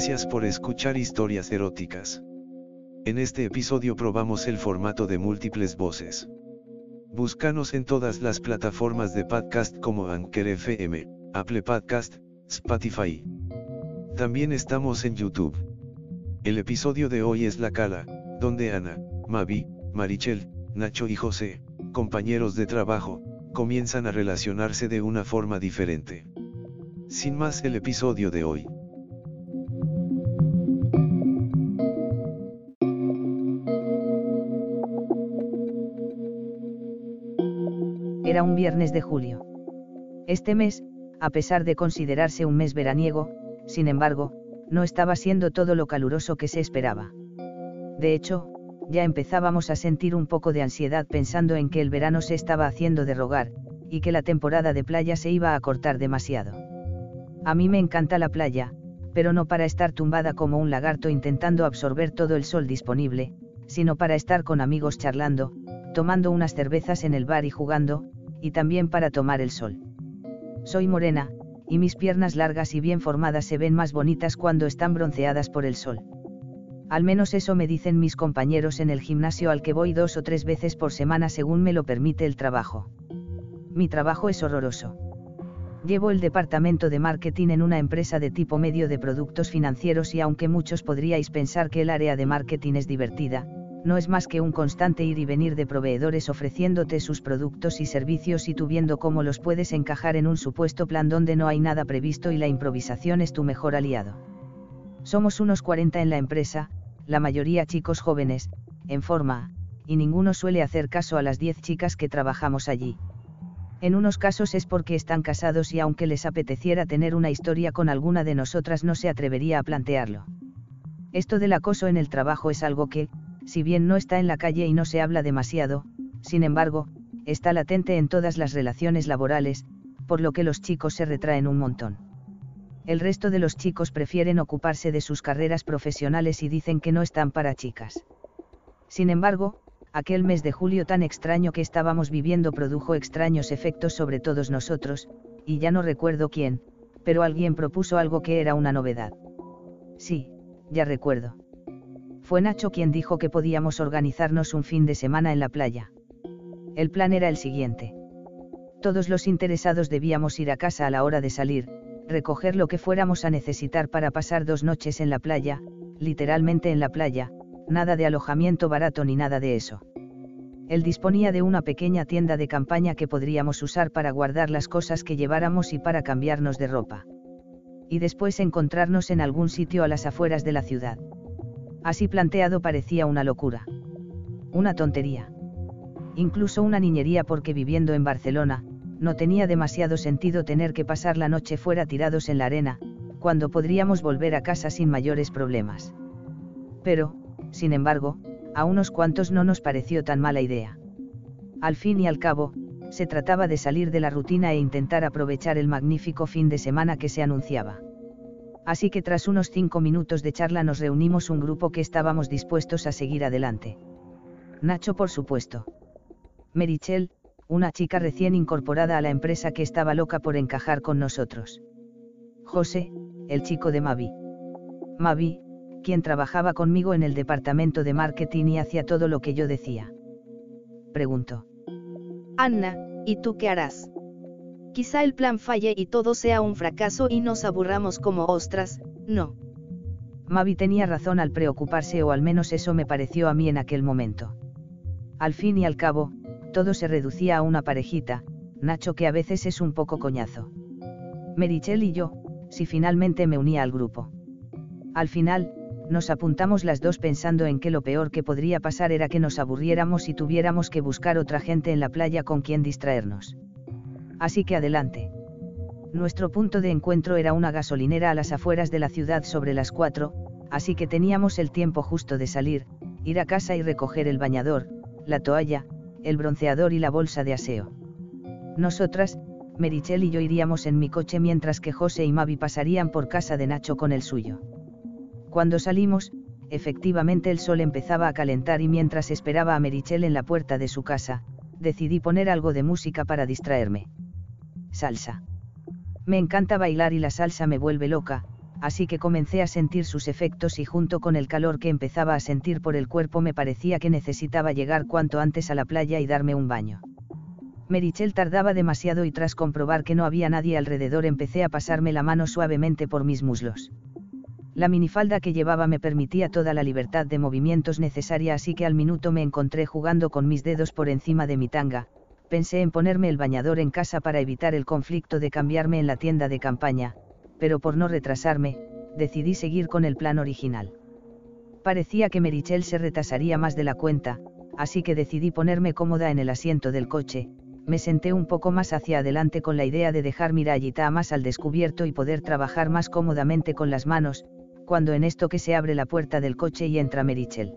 Gracias por escuchar historias eróticas. En este episodio probamos el formato de múltiples voces. Búscanos en todas las plataformas de podcast como Anchor FM, Apple Podcast, Spotify. También estamos en YouTube. El episodio de hoy es La Cala, donde Ana, Mavi, Marichel, Nacho y José, compañeros de trabajo, comienzan a relacionarse de una forma diferente. Sin más el episodio de hoy. Un viernes de julio. Este mes, a pesar de considerarse un mes veraniego, sin embargo, no estaba siendo todo lo caluroso que se esperaba. De hecho, ya empezábamos a sentir un poco de ansiedad pensando en que el verano se estaba haciendo de rogar, y que la temporada de playa se iba a cortar demasiado. A mí me encanta la playa, pero no para estar tumbada como un lagarto intentando absorber todo el sol disponible, sino para estar con amigos charlando, tomando unas cervezas en el bar y jugando, y también para tomar el sol. Soy morena, y mis piernas largas y bien formadas se ven más bonitas cuando están bronceadas por el sol. Al menos eso me dicen mis compañeros en el gimnasio al que voy dos o tres veces por semana según me lo permite el trabajo. Mi trabajo es horroroso. Llevo el departamento de marketing en una empresa de tipo medio de productos financieros y aunque muchos podríais pensar que el área de marketing es divertida, no es más que un constante ir y venir de proveedores ofreciéndote sus productos y servicios y tú viendo cómo los puedes encajar en un supuesto plan donde no hay nada previsto y la improvisación es tu mejor aliado. Somos unos 40 en la empresa, la mayoría chicos jóvenes, en forma, y ninguno suele hacer caso a las 10 chicas que trabajamos allí. En unos casos es porque están casados y aunque les apeteciera tener una historia con alguna de nosotras no se atrevería a plantearlo. Esto del acoso en el trabajo es algo que, si bien no está en la calle y no se habla demasiado, sin embargo, está latente en todas las relaciones laborales, por lo que los chicos se retraen un montón. El resto de los chicos prefieren ocuparse de sus carreras profesionales y dicen que no están para chicas. Sin embargo, aquel mes de julio tan extraño que estábamos viviendo produjo extraños efectos sobre todos nosotros, y ya no recuerdo quién, pero alguien propuso algo que era una novedad. Sí, ya recuerdo. Fue Nacho quien dijo que podíamos organizarnos un fin de semana en la playa. El plan era el siguiente. Todos los interesados debíamos ir a casa a la hora de salir, recoger lo que fuéramos a necesitar para pasar dos noches en la playa, literalmente en la playa, nada de alojamiento barato ni nada de eso. Él disponía de una pequeña tienda de campaña que podríamos usar para guardar las cosas que lleváramos y para cambiarnos de ropa. Y después encontrarnos en algún sitio a las afueras de la ciudad. Así planteado parecía una locura. Una tontería. Incluso una niñería porque viviendo en Barcelona, no tenía demasiado sentido tener que pasar la noche fuera tirados en la arena, cuando podríamos volver a casa sin mayores problemas. Pero, sin embargo, a unos cuantos no nos pareció tan mala idea. Al fin y al cabo, se trataba de salir de la rutina e intentar aprovechar el magnífico fin de semana que se anunciaba. Así que tras unos cinco minutos de charla nos reunimos un grupo que estábamos dispuestos a seguir adelante. Nacho por supuesto. Merichel, una chica recién incorporada a la empresa que estaba loca por encajar con nosotros. José, el chico de Mavi. Mavi, quien trabajaba conmigo en el departamento de marketing y hacía todo lo que yo decía. Preguntó. Anna, ¿y tú qué harás? Quizá el plan falle y todo sea un fracaso y nos aburramos como ostras, no. Mavi tenía razón al preocuparse o al menos eso me pareció a mí en aquel momento. Al fin y al cabo, todo se reducía a una parejita, Nacho que a veces es un poco coñazo. Merichel y yo, si finalmente me unía al grupo. Al final, nos apuntamos las dos pensando en que lo peor que podría pasar era que nos aburriéramos y tuviéramos que buscar otra gente en la playa con quien distraernos. Así que adelante. Nuestro punto de encuentro era una gasolinera a las afueras de la ciudad sobre las cuatro, así que teníamos el tiempo justo de salir, ir a casa y recoger el bañador, la toalla, el bronceador y la bolsa de aseo. Nosotras, Merichel y yo iríamos en mi coche mientras que José y Mavi pasarían por casa de Nacho con el suyo. Cuando salimos, efectivamente el sol empezaba a calentar y mientras esperaba a Merichel en la puerta de su casa, decidí poner algo de música para distraerme. Salsa. Me encanta bailar y la salsa me vuelve loca, así que comencé a sentir sus efectos y junto con el calor que empezaba a sentir por el cuerpo me parecía que necesitaba llegar cuanto antes a la playa y darme un baño. Merichel tardaba demasiado y tras comprobar que no había nadie alrededor empecé a pasarme la mano suavemente por mis muslos. La minifalda que llevaba me permitía toda la libertad de movimientos necesaria así que al minuto me encontré jugando con mis dedos por encima de mi tanga, pensé en ponerme el bañador en casa para evitar el conflicto de cambiarme en la tienda de campaña, pero por no retrasarme, decidí seguir con el plan original. Parecía que Merichel se retrasaría más de la cuenta, así que decidí ponerme cómoda en el asiento del coche, me senté un poco más hacia adelante con la idea de dejar mi rayita más al descubierto y poder trabajar más cómodamente con las manos, cuando en esto que se abre la puerta del coche y entra Merichel.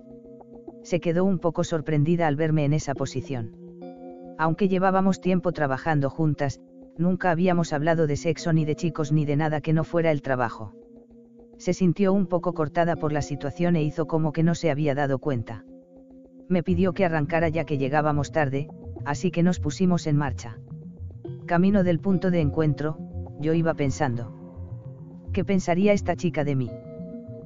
Se quedó un poco sorprendida al verme en esa posición. Aunque llevábamos tiempo trabajando juntas, nunca habíamos hablado de sexo ni de chicos ni de nada que no fuera el trabajo. Se sintió un poco cortada por la situación e hizo como que no se había dado cuenta. Me pidió que arrancara ya que llegábamos tarde, así que nos pusimos en marcha. Camino del punto de encuentro, yo iba pensando. ¿Qué pensaría esta chica de mí?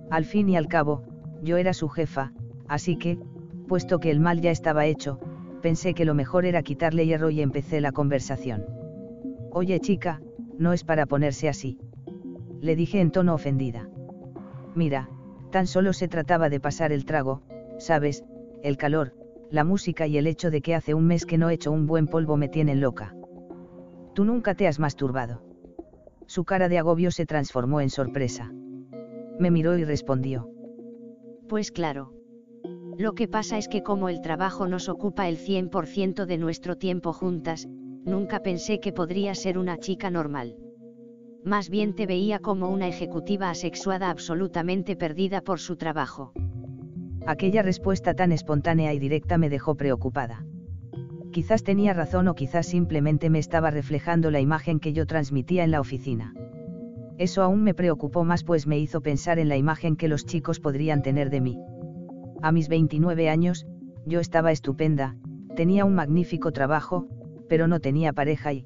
Al fin y al cabo, yo era su jefa, así que, puesto que el mal ya estaba hecho, pensé que lo mejor era quitarle hierro y empecé la conversación. Oye chica, no es para ponerse así. Le dije en tono ofendida. Mira, tan solo se trataba de pasar el trago, sabes, el calor, la música y el hecho de que hace un mes que no he hecho un buen polvo me tienen loca. Tú nunca te has masturbado. Su cara de agobio se transformó en sorpresa. Me miró y respondió. Pues claro. Lo que pasa es que como el trabajo nos ocupa el 100% de nuestro tiempo juntas, nunca pensé que podría ser una chica normal. Más bien te veía como una ejecutiva asexuada absolutamente perdida por su trabajo. Aquella respuesta tan espontánea y directa me dejó preocupada. Quizás tenía razón o quizás simplemente me estaba reflejando la imagen que yo transmitía en la oficina. Eso aún me preocupó más pues me hizo pensar en la imagen que los chicos podrían tener de mí. A mis 29 años, yo estaba estupenda, tenía un magnífico trabajo, pero no tenía pareja y...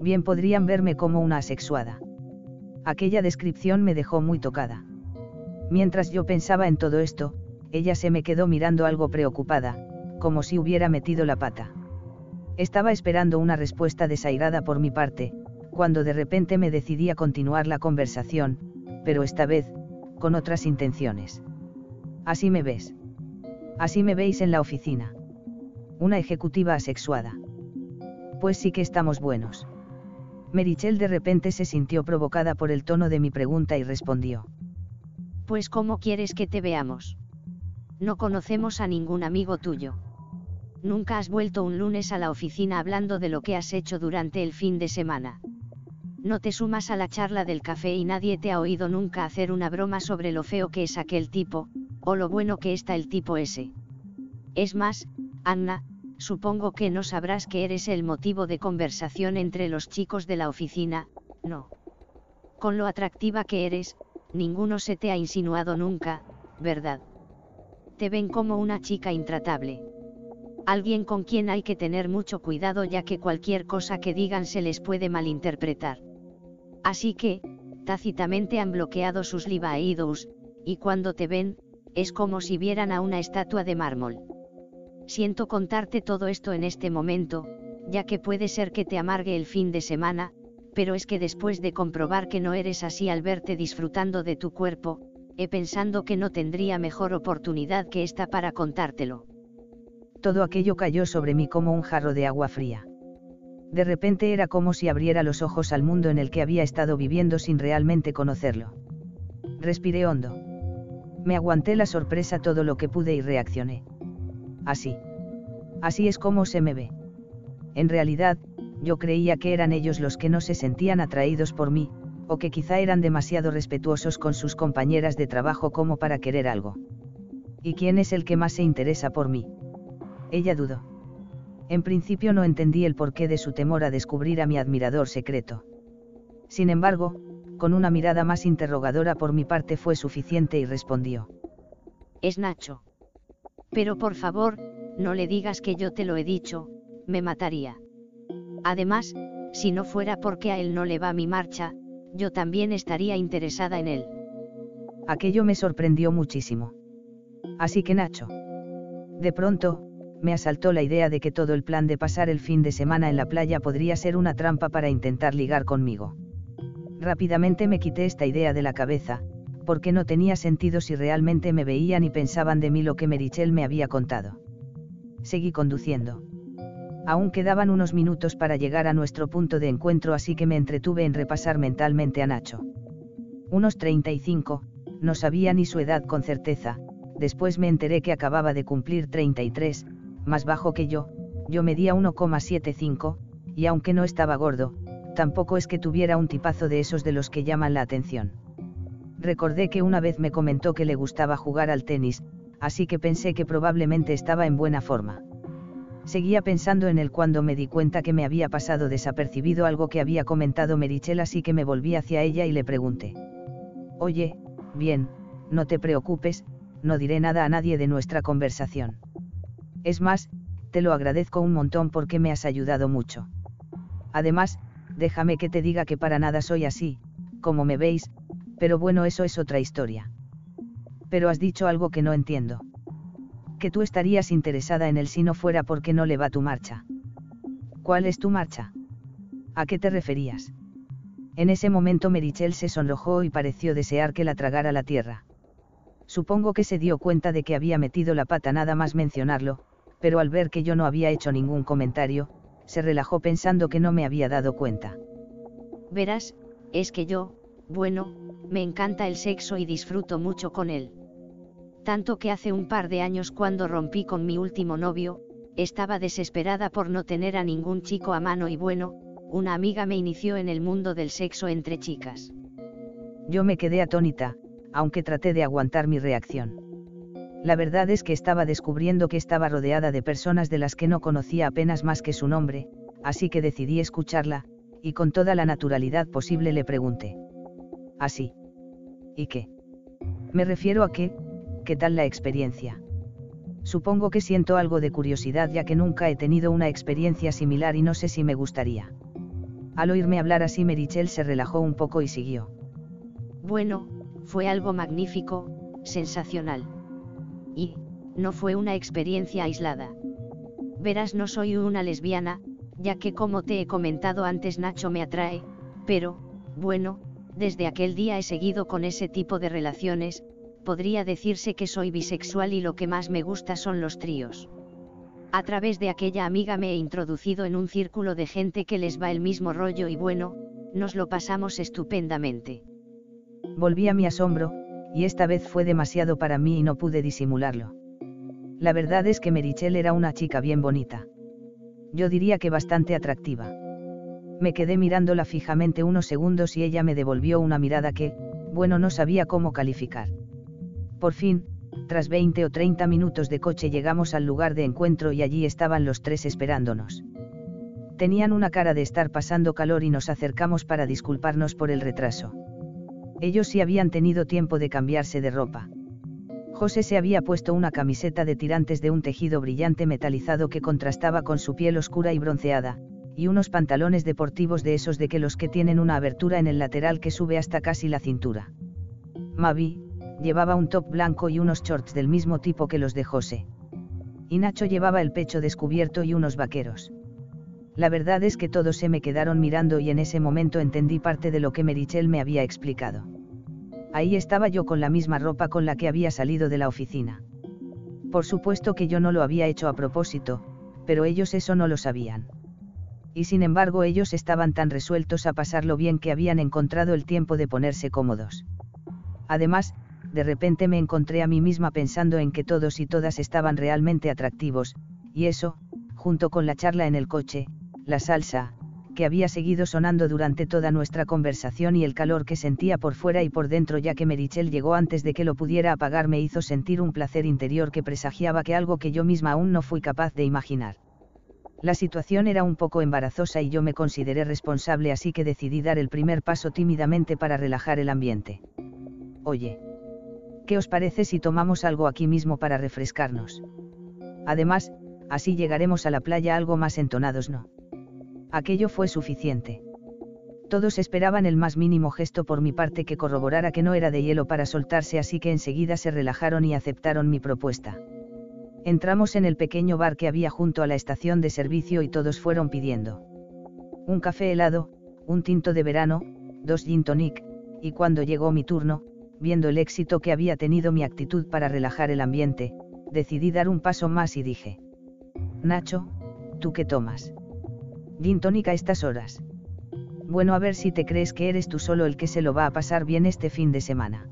Bien podrían verme como una asexuada. Aquella descripción me dejó muy tocada. Mientras yo pensaba en todo esto, ella se me quedó mirando algo preocupada, como si hubiera metido la pata. Estaba esperando una respuesta desairada por mi parte, cuando de repente me decidí a continuar la conversación, pero esta vez, con otras intenciones. Así me ves. Así me veis en la oficina. Una ejecutiva asexuada pues sí que estamos buenos. Merichel de repente se sintió provocada por el tono de mi pregunta y respondió. Pues ¿cómo quieres que te veamos? No conocemos a ningún amigo tuyo. Nunca has vuelto un lunes a la oficina hablando de lo que has hecho durante el fin de semana. No te sumas a la charla del café y nadie te ha oído nunca hacer una broma sobre lo feo que es aquel tipo, o lo bueno que está el tipo ese. Es más, Anna, supongo que no sabrás que eres el motivo de conversación entre los chicos de la oficina, no. Con lo atractiva que eres, ninguno se te ha insinuado nunca, ¿verdad? Te ven como una chica intratable. Alguien con quien hay que tener mucho cuidado ya que cualquier cosa que digan se les puede malinterpretar. Así que, tácitamente han bloqueado sus libaeidos, y cuando te ven, es como si vieran a una estatua de mármol. Siento contarte todo esto en este momento, ya que puede ser que te amargue el fin de semana, pero es que después de comprobar que no eres así al verte disfrutando de tu cuerpo, he pensando que no tendría mejor oportunidad que esta para contártelo. Todo aquello cayó sobre mí como un jarro de agua fría. De repente era como si abriera los ojos al mundo en el que había estado viviendo sin realmente conocerlo. Respiré hondo. Me aguanté la sorpresa todo lo que pude y reaccioné así. Así es como se me ve. En realidad, yo creía que eran ellos los que no se sentían atraídos por mí, o que quizá eran demasiado respetuosos con sus compañeras de trabajo como para querer algo. ¿Y quién es el que más se interesa por mí? Ella dudó. En principio no entendí el porqué de su temor a descubrir a mi admirador secreto. Sin embargo, con una mirada más interrogadora por mi parte fue suficiente y respondió. Es Nacho. Pero por favor, no le digas que yo te lo he dicho, me mataría. Además, si no fuera porque a él no le va mi marcha, yo también estaría interesada en él. Aquello me sorprendió muchísimo. Así que Nacho. De pronto, me asaltó la idea de que todo el plan de pasar el fin de semana en la playa podría ser una trampa para intentar ligar conmigo. Rápidamente me quité esta idea de la cabeza, porque no tenía sentido si realmente me veían y pensaban de mí lo que Merichel me había contado. Seguí conduciendo. Aún quedaban unos minutos para llegar a nuestro punto de encuentro así que me entretuve en repasar mentalmente a Nacho. Unos 35, no sabía ni su edad con certeza, después me enteré que acababa de cumplir 33, más bajo que yo, yo medía 1,75, y aunque no estaba gordo, tampoco es que tuviera un tipazo de esos de los que llaman la atención. Recordé que una vez me comentó que le gustaba jugar al tenis, así que pensé que probablemente estaba en buena forma. Seguía pensando en él cuando me di cuenta que me había pasado desapercibido algo que había comentado Merichel así que me volví hacia ella y le pregunté. Oye, bien, no te preocupes, no diré nada a nadie de nuestra conversación. Es más, te lo agradezco un montón porque me has ayudado mucho. Además, déjame que te diga que para nada soy así, como me veis, pero bueno, eso es otra historia. Pero has dicho algo que no entiendo. Que tú estarías interesada en él si no fuera porque no le va tu marcha. ¿Cuál es tu marcha? ¿A qué te referías? En ese momento Merichel se sonrojó y pareció desear que la tragara la tierra. Supongo que se dio cuenta de que había metido la pata nada más mencionarlo, pero al ver que yo no había hecho ningún comentario, se relajó pensando que no me había dado cuenta. Verás, es que yo, bueno, me encanta el sexo y disfruto mucho con él. Tanto que hace un par de años cuando rompí con mi último novio, estaba desesperada por no tener a ningún chico a mano y bueno, una amiga me inició en el mundo del sexo entre chicas. Yo me quedé atónita, aunque traté de aguantar mi reacción. La verdad es que estaba descubriendo que estaba rodeada de personas de las que no conocía apenas más que su nombre, así que decidí escucharla, y con toda la naturalidad posible le pregunté. Así. ¿Y qué? Me refiero a qué, ¿qué tal la experiencia? Supongo que siento algo de curiosidad ya que nunca he tenido una experiencia similar y no sé si me gustaría. Al oírme hablar así Merichel se relajó un poco y siguió. Bueno, fue algo magnífico, sensacional y, no fue una experiencia aislada. Verás, no soy una lesbiana, ya que como te he comentado antes Nacho me atrae, pero, bueno, desde aquel día he seguido con ese tipo de relaciones, podría decirse que soy bisexual y lo que más me gusta son los tríos. A través de aquella amiga me he introducido en un círculo de gente que les va el mismo rollo y bueno, nos lo pasamos estupendamente. Volví a mi asombro, y esta vez fue demasiado para mí y no pude disimularlo. La verdad es que Merichel era una chica bien bonita. Yo diría que bastante atractiva. Me quedé mirándola fijamente unos segundos y ella me devolvió una mirada que, bueno, no sabía cómo calificar. Por fin, tras 20 o 30 minutos de coche llegamos al lugar de encuentro y allí estaban los tres esperándonos. Tenían una cara de estar pasando calor y nos acercamos para disculparnos por el retraso. Ellos sí habían tenido tiempo de cambiarse de ropa. José se había puesto una camiseta de tirantes de un tejido brillante metalizado que contrastaba con su piel oscura y bronceada, y unos pantalones deportivos de esos de que los que tienen una abertura en el lateral que sube hasta casi la cintura. Mavi, llevaba un top blanco y unos shorts del mismo tipo que los de José. Y Nacho llevaba el pecho descubierto y unos vaqueros. La verdad es que todos se me quedaron mirando y en ese momento entendí parte de lo que Merichel me había explicado. Ahí estaba yo con la misma ropa con la que había salido de la oficina. Por supuesto que yo no lo había hecho a propósito, pero ellos eso no lo sabían. Y sin embargo ellos estaban tan resueltos a pasarlo bien que habían encontrado el tiempo de ponerse cómodos. Además, de repente me encontré a mí misma pensando en que todos y todas estaban realmente atractivos, y eso, junto con la charla en el coche, la salsa, que había seguido sonando durante toda nuestra conversación y el calor que sentía por fuera y por dentro ya que Merichel llegó antes de que lo pudiera apagar me hizo sentir un placer interior que presagiaba que algo que yo misma aún no fui capaz de imaginar. La situación era un poco embarazosa y yo me consideré responsable así que decidí dar el primer paso tímidamente para relajar el ambiente. Oye. ¿Qué os parece si tomamos algo aquí mismo para refrescarnos? Además, así llegaremos a la playa algo más entonados, ¿no? Aquello fue suficiente. Todos esperaban el más mínimo gesto por mi parte que corroborara que no era de hielo para soltarse, así que enseguida se relajaron y aceptaron mi propuesta. Entramos en el pequeño bar que había junto a la estación de servicio y todos fueron pidiendo. Un café helado, un tinto de verano, dos gin tonic, y cuando llegó mi turno, viendo el éxito que había tenido mi actitud para relajar el ambiente, decidí dar un paso más y dije. Nacho, ¿tú qué tomas? Gin tonic a estas horas. Bueno, a ver si te crees que eres tú solo el que se lo va a pasar bien este fin de semana.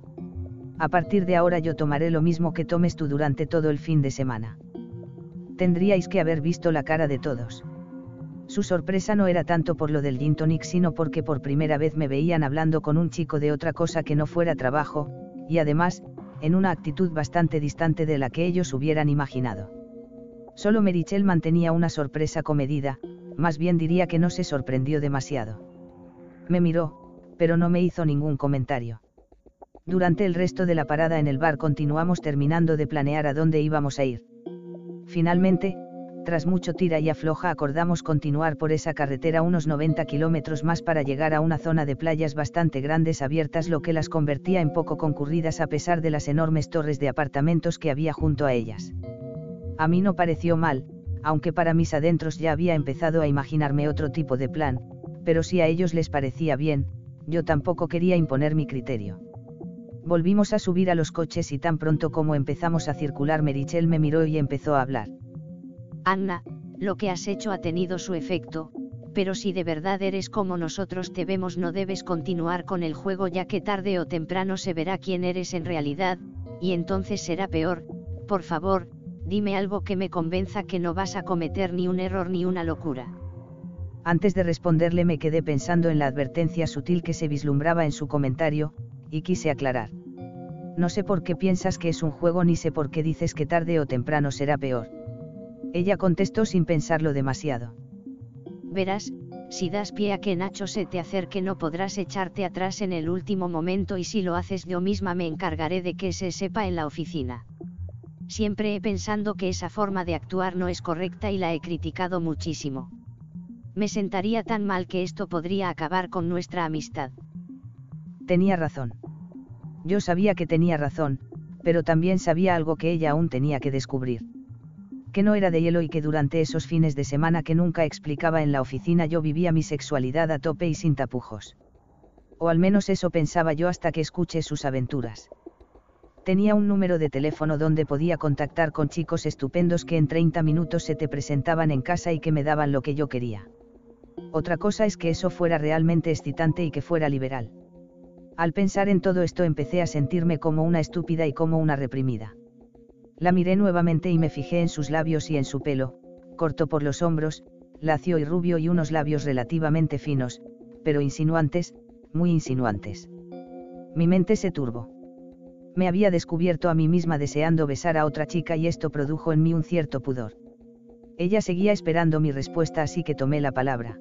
A partir de ahora yo tomaré lo mismo que tomes tú durante todo el fin de semana. Tendríais que haber visto la cara de todos. Su sorpresa no era tanto por lo del gin tonic sino porque por primera vez me veían hablando con un chico de otra cosa que no fuera trabajo, y además, en una actitud bastante distante de la que ellos hubieran imaginado. Solo Merichel mantenía una sorpresa comedida, más bien diría que no se sorprendió demasiado. Me miró, pero no me hizo ningún comentario. Durante el resto de la parada en el bar continuamos terminando de planear a dónde íbamos a ir. Finalmente, tras mucho tira y afloja acordamos continuar por esa carretera unos 90 kilómetros más para llegar a una zona de playas bastante grandes abiertas lo que las convertía en poco concurridas a pesar de las enormes torres de apartamentos que había junto a ellas. A mí no pareció mal, aunque para mis adentros ya había empezado a imaginarme otro tipo de plan, pero si a ellos les parecía bien, yo tampoco quería imponer mi criterio. Volvimos a subir a los coches y tan pronto como empezamos a circular Merichel me miró y empezó a hablar. Anna, lo que has hecho ha tenido su efecto, pero si de verdad eres como nosotros te vemos no debes continuar con el juego ya que tarde o temprano se verá quién eres en realidad, y entonces será peor, por favor, dime algo que me convenza que no vas a cometer ni un error ni una locura. Antes de responderle me quedé pensando en la advertencia sutil que se vislumbraba en su comentario, y quise aclarar. No sé por qué piensas que es un juego ni sé por qué dices que tarde o temprano será peor. Ella contestó sin pensarlo demasiado. Verás, si das pie a que Nacho se te acerque no podrás echarte atrás en el último momento y si lo haces yo misma me encargaré de que se sepa en la oficina. Siempre he pensado que esa forma de actuar no es correcta y la he criticado muchísimo. Me sentaría tan mal que esto podría acabar con nuestra amistad tenía razón. Yo sabía que tenía razón, pero también sabía algo que ella aún tenía que descubrir. Que no era de hielo y que durante esos fines de semana que nunca explicaba en la oficina yo vivía mi sexualidad a tope y sin tapujos. O al menos eso pensaba yo hasta que escuché sus aventuras. Tenía un número de teléfono donde podía contactar con chicos estupendos que en 30 minutos se te presentaban en casa y que me daban lo que yo quería. Otra cosa es que eso fuera realmente excitante y que fuera liberal. Al pensar en todo esto empecé a sentirme como una estúpida y como una reprimida. La miré nuevamente y me fijé en sus labios y en su pelo, corto por los hombros, lacio y rubio y unos labios relativamente finos, pero insinuantes, muy insinuantes. Mi mente se turbó. Me había descubierto a mí misma deseando besar a otra chica y esto produjo en mí un cierto pudor. Ella seguía esperando mi respuesta así que tomé la palabra.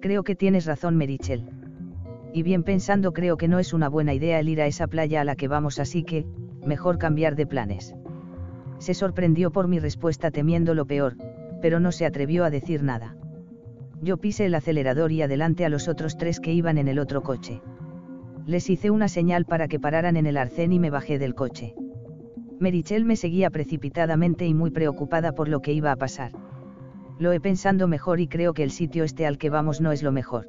Creo que tienes razón, Merichel y bien pensando creo que no es una buena idea el ir a esa playa a la que vamos así que, mejor cambiar de planes. Se sorprendió por mi respuesta temiendo lo peor, pero no se atrevió a decir nada. Yo pisé el acelerador y adelante a los otros tres que iban en el otro coche. Les hice una señal para que pararan en el arcén y me bajé del coche. Merichel me seguía precipitadamente y muy preocupada por lo que iba a pasar. Lo he pensando mejor y creo que el sitio este al que vamos no es lo mejor.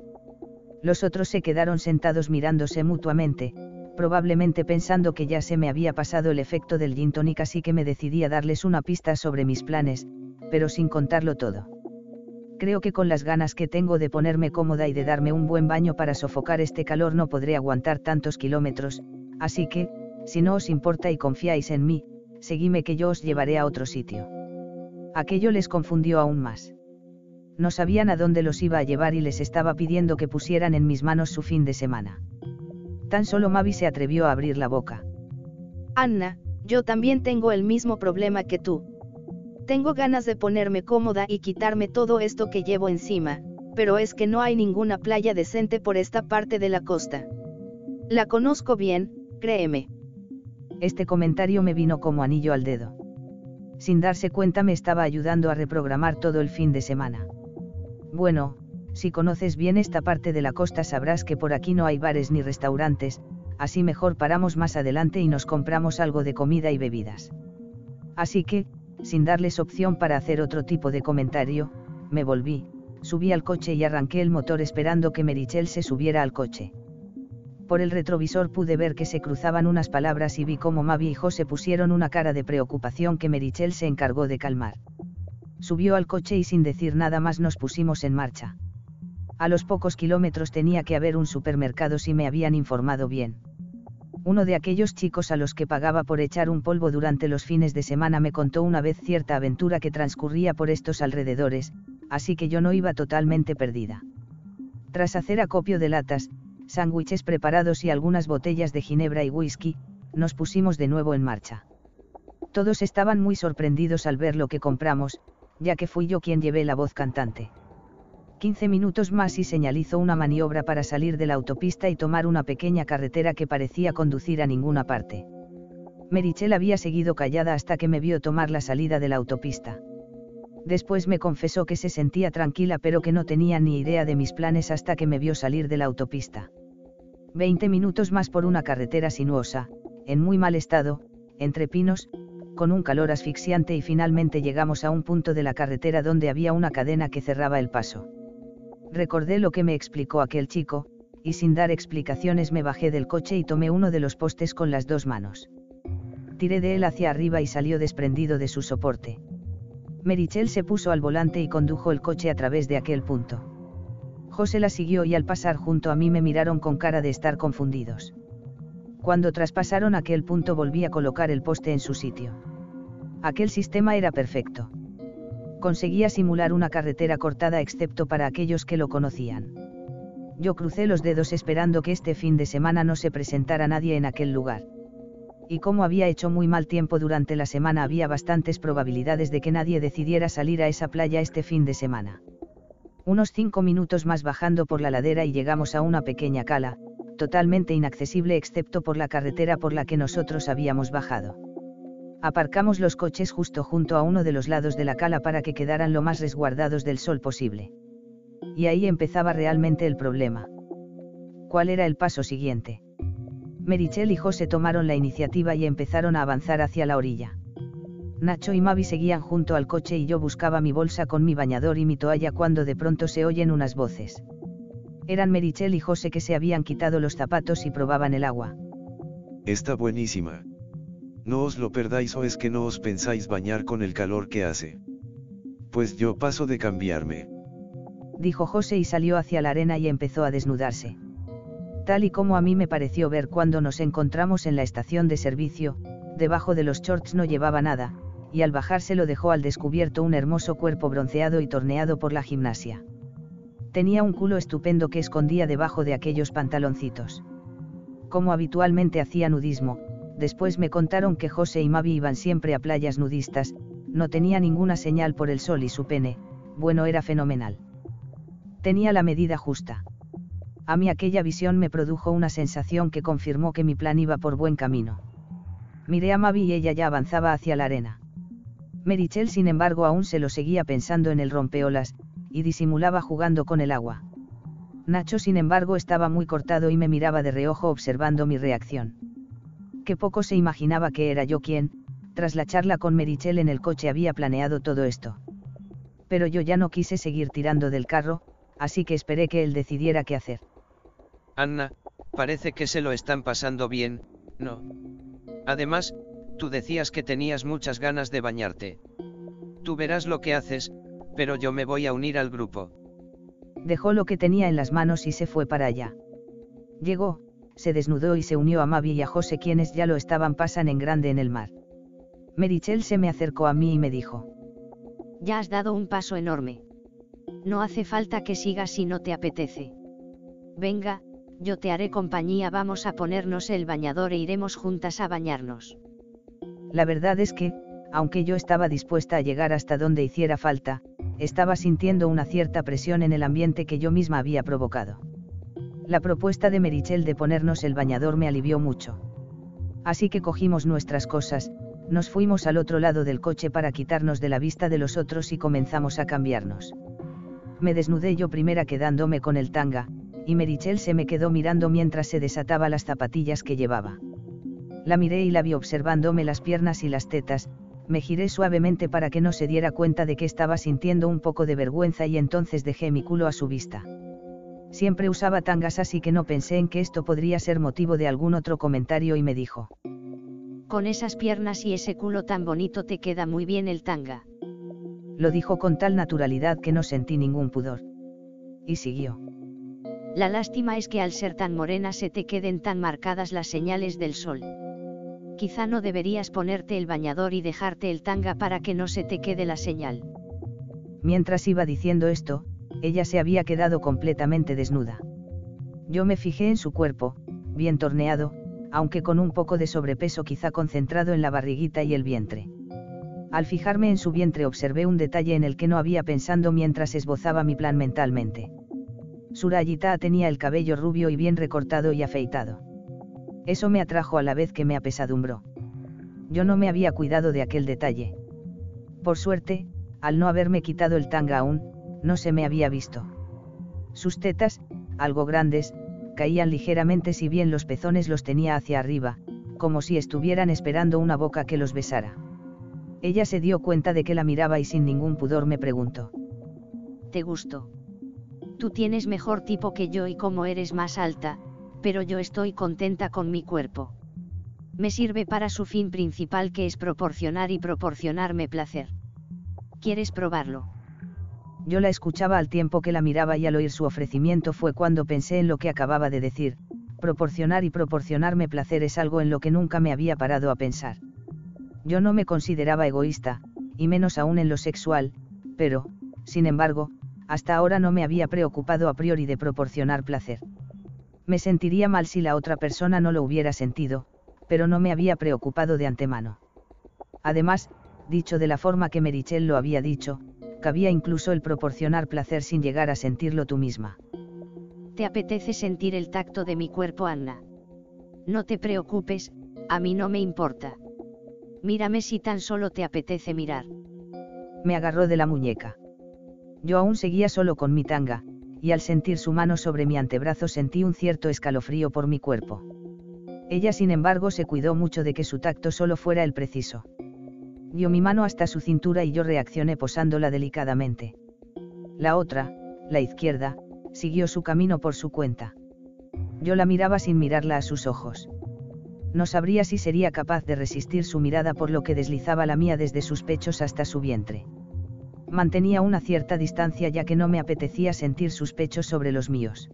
Los otros se quedaron sentados mirándose mutuamente, probablemente pensando que ya se me había pasado el efecto del gin tonic así que me decidí a darles una pista sobre mis planes, pero sin contarlo todo. Creo que con las ganas que tengo de ponerme cómoda y de darme un buen baño para sofocar este calor no podré aguantar tantos kilómetros, así que, si no os importa y confiáis en mí, seguime que yo os llevaré a otro sitio. Aquello les confundió aún más no sabían a dónde los iba a llevar y les estaba pidiendo que pusieran en mis manos su fin de semana. Tan solo Mavi se atrevió a abrir la boca. Anna, yo también tengo el mismo problema que tú. Tengo ganas de ponerme cómoda y quitarme todo esto que llevo encima, pero es que no hay ninguna playa decente por esta parte de la costa. La conozco bien, créeme. Este comentario me vino como anillo al dedo. Sin darse cuenta me estaba ayudando a reprogramar todo el fin de semana. Bueno, Si conoces bien esta parte de la costa sabrás que por aquí no hay bares ni restaurantes, así mejor paramos más adelante y nos compramos algo de comida y bebidas. Así que, sin darles opción para hacer otro tipo de comentario, me volví, subí al coche y arranqué el motor esperando que Merichel se subiera al coche. Por el retrovisor pude ver que se cruzaban unas palabras y vi cómo Mavi y José pusieron una cara de preocupación que Merichel se encargó de calmar. Subió al coche y sin decir nada más nos pusimos en marcha. A los pocos kilómetros tenía que haber un supermercado si me habían informado bien. Uno de aquellos chicos a los que pagaba por echar un polvo durante los fines de semana me contó una vez cierta aventura que transcurría por estos alrededores, así que yo no iba totalmente perdida. Tras hacer acopio de latas, sándwiches preparados y algunas botellas de ginebra y whisky, nos pusimos de nuevo en marcha. Todos estaban muy sorprendidos al ver lo que compramos, ya que fui yo quien llevé la voz cantante. 15 minutos más y señalizó una maniobra para salir de la autopista y tomar una pequeña carretera que parecía conducir a ninguna parte. Merichel había seguido callada hasta que me vio tomar la salida de la autopista. Después me confesó que se sentía tranquila pero que no tenía ni idea de mis planes hasta que me vio salir de la autopista. Veinte minutos más por una carretera sinuosa, en muy mal estado, entre pinos, con un calor asfixiante y finalmente llegamos a un punto de la carretera donde había una cadena que cerraba el paso. Recordé lo que me explicó aquel chico, y sin dar explicaciones me bajé del coche y tomé uno de los postes con las dos manos. Tiré de él hacia arriba y salió desprendido de su soporte. Merichel se puso al volante y condujo el coche a través de aquel punto. José la siguió y al pasar junto a mí me miraron con cara de estar confundidos. Cuando traspasaron aquel punto volví a colocar el poste en su sitio. Aquel sistema era perfecto conseguía simular una carretera cortada excepto para aquellos que lo conocían. Yo crucé los dedos esperando que este fin de semana no se presentara nadie en aquel lugar. Y como había hecho muy mal tiempo durante la semana había bastantes probabilidades de que nadie decidiera salir a esa playa este fin de semana. Unos cinco minutos más bajando por la ladera y llegamos a una pequeña cala, totalmente inaccesible excepto por la carretera por la que nosotros habíamos bajado. Aparcamos los coches justo junto a uno de los lados de la cala para que quedaran lo más resguardados del sol posible. Y ahí empezaba realmente el problema. ¿Cuál era el paso siguiente? Merichel y José tomaron la iniciativa y empezaron a avanzar hacia la orilla. Nacho y Mavi seguían junto al coche y yo buscaba mi bolsa con mi bañador y mi toalla cuando de pronto se oyen unas voces. Eran Merichel y José que se habían quitado los zapatos y probaban el agua. Está buenísima. No os lo perdáis o es que no os pensáis bañar con el calor que hace. Pues yo paso de cambiarme. Dijo José y salió hacia la arena y empezó a desnudarse. Tal y como a mí me pareció ver cuando nos encontramos en la estación de servicio, debajo de los shorts no llevaba nada, y al bajarse lo dejó al descubierto un hermoso cuerpo bronceado y torneado por la gimnasia. Tenía un culo estupendo que escondía debajo de aquellos pantaloncitos. Como habitualmente hacía nudismo, después me contaron que José y Mavi iban siempre a playas nudistas, no tenía ninguna señal por el sol y su pene, bueno era fenomenal. Tenía la medida justa. A mí aquella visión me produjo una sensación que confirmó que mi plan iba por buen camino. Miré a Mavi y ella ya avanzaba hacia la arena. Merichel sin embargo aún se lo seguía pensando en el rompeolas, y disimulaba jugando con el agua. Nacho sin embargo estaba muy cortado y me miraba de reojo observando mi reacción que poco se imaginaba que era yo quien, tras la charla con Merichel en el coche había planeado todo esto. Pero yo ya no quise seguir tirando del carro, así que esperé que él decidiera qué hacer. Anna, parece que se lo están pasando bien, ¿no? Además, tú decías que tenías muchas ganas de bañarte. Tú verás lo que haces, pero yo me voy a unir al grupo. Dejó lo que tenía en las manos y se fue para allá. Llegó, se desnudó y se unió a Mavi y a José quienes ya lo estaban pasan en grande en el mar. Merichel se me acercó a mí y me dijo. Ya has dado un paso enorme. No hace falta que sigas si no te apetece. Venga, yo te haré compañía, vamos a ponernos el bañador e iremos juntas a bañarnos. La verdad es que, aunque yo estaba dispuesta a llegar hasta donde hiciera falta, estaba sintiendo una cierta presión en el ambiente que yo misma había provocado. La propuesta de Merichel de ponernos el bañador me alivió mucho. Así que cogimos nuestras cosas, nos fuimos al otro lado del coche para quitarnos de la vista de los otros y comenzamos a cambiarnos. Me desnudé yo primera quedándome con el tanga, y Merichel se me quedó mirando mientras se desataba las zapatillas que llevaba. La miré y la vi observándome las piernas y las tetas, me giré suavemente para que no se diera cuenta de que estaba sintiendo un poco de vergüenza y entonces dejé mi culo a su vista. Siempre usaba tangas así que no pensé en que esto podría ser motivo de algún otro comentario y me dijo. Con esas piernas y ese culo tan bonito te queda muy bien el tanga. Lo dijo con tal naturalidad que no sentí ningún pudor. Y siguió. La lástima es que al ser tan morena se te queden tan marcadas las señales del sol. Quizá no deberías ponerte el bañador y dejarte el tanga para que no se te quede la señal. Mientras iba diciendo esto, ella se había quedado completamente desnuda. Yo me fijé en su cuerpo, bien torneado, aunque con un poco de sobrepeso quizá concentrado en la barriguita y el vientre. Al fijarme en su vientre observé un detalle en el que no había pensado mientras esbozaba mi plan mentalmente. Surayita tenía el cabello rubio y bien recortado y afeitado. Eso me atrajo a la vez que me apesadumbró. Yo no me había cuidado de aquel detalle. Por suerte, al no haberme quitado el tanga aún, no se me había visto. Sus tetas, algo grandes, caían ligeramente si bien los pezones los tenía hacia arriba, como si estuvieran esperando una boca que los besara. Ella se dio cuenta de que la miraba y sin ningún pudor me preguntó. ¿Te gustó? Tú tienes mejor tipo que yo y como eres más alta, pero yo estoy contenta con mi cuerpo. Me sirve para su fin principal que es proporcionar y proporcionarme placer. ¿Quieres probarlo? Yo la escuchaba al tiempo que la miraba y al oír su ofrecimiento fue cuando pensé en lo que acababa de decir, proporcionar y proporcionarme placer es algo en lo que nunca me había parado a pensar. Yo no me consideraba egoísta, y menos aún en lo sexual, pero, sin embargo, hasta ahora no me había preocupado a priori de proporcionar placer. Me sentiría mal si la otra persona no lo hubiera sentido, pero no me había preocupado de antemano. Además, dicho de la forma que Merichel lo había dicho, cabía incluso el proporcionar placer sin llegar a sentirlo tú misma. ¿Te apetece sentir el tacto de mi cuerpo, Anna? No te preocupes, a mí no me importa. Mírame si tan solo te apetece mirar. Me agarró de la muñeca. Yo aún seguía solo con mi tanga, y al sentir su mano sobre mi antebrazo sentí un cierto escalofrío por mi cuerpo. Ella sin embargo se cuidó mucho de que su tacto solo fuera el preciso. Dio mi mano hasta su cintura y yo reaccioné posándola delicadamente. La otra, la izquierda, siguió su camino por su cuenta. Yo la miraba sin mirarla a sus ojos. No sabría si sería capaz de resistir su mirada por lo que deslizaba la mía desde sus pechos hasta su vientre. Mantenía una cierta distancia ya que no me apetecía sentir sus pechos sobre los míos.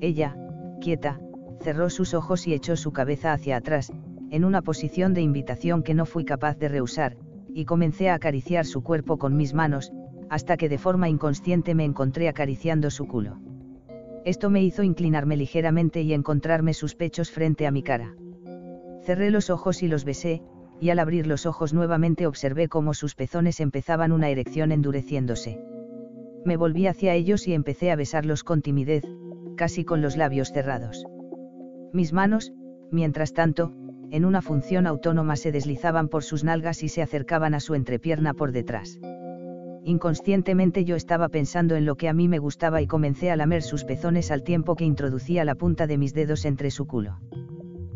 Ella, quieta, cerró sus ojos y echó su cabeza hacia atrás, en una posición de invitación que no fui capaz de rehusar, y comencé a acariciar su cuerpo con mis manos, hasta que de forma inconsciente me encontré acariciando su culo. Esto me hizo inclinarme ligeramente y encontrarme sus pechos frente a mi cara. Cerré los ojos y los besé, y al abrir los ojos nuevamente observé cómo sus pezones empezaban una erección endureciéndose. Me volví hacia ellos y empecé a besarlos con timidez, casi con los labios cerrados. Mis manos, mientras tanto, en una función autónoma se deslizaban por sus nalgas y se acercaban a su entrepierna por detrás. Inconscientemente yo estaba pensando en lo que a mí me gustaba y comencé a lamer sus pezones al tiempo que introducía la punta de mis dedos entre su culo.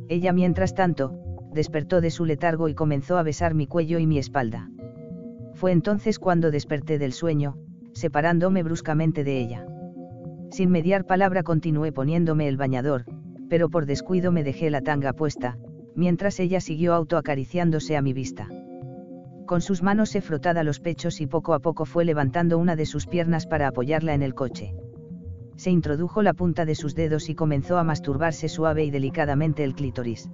Ella mientras tanto, despertó de su letargo y comenzó a besar mi cuello y mi espalda. Fue entonces cuando desperté del sueño, separándome bruscamente de ella. Sin mediar palabra continué poniéndome el bañador, pero por descuido me dejé la tanga puesta, mientras ella siguió autoacariciándose a mi vista. Con sus manos se frotada los pechos y poco a poco fue levantando una de sus piernas para apoyarla en el coche. Se introdujo la punta de sus dedos y comenzó a masturbarse suave y delicadamente el clítoris.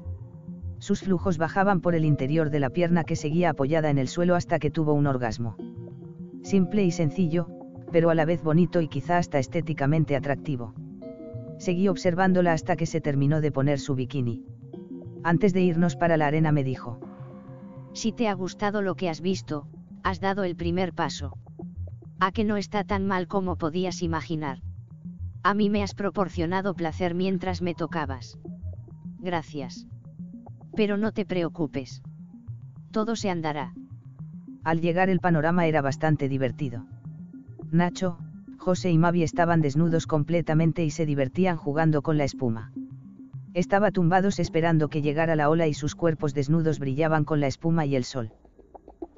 Sus flujos bajaban por el interior de la pierna que seguía apoyada en el suelo hasta que tuvo un orgasmo. Simple y sencillo, pero a la vez bonito y quizá hasta estéticamente atractivo. Seguí observándola hasta que se terminó de poner su bikini. Antes de irnos para la arena me dijo. Si te ha gustado lo que has visto, has dado el primer paso. A que no está tan mal como podías imaginar. A mí me has proporcionado placer mientras me tocabas. Gracias. Pero no te preocupes. Todo se andará. Al llegar el panorama era bastante divertido. Nacho, José y Mavi estaban desnudos completamente y se divertían jugando con la espuma. Estaba tumbados esperando que llegara la ola y sus cuerpos desnudos brillaban con la espuma y el sol.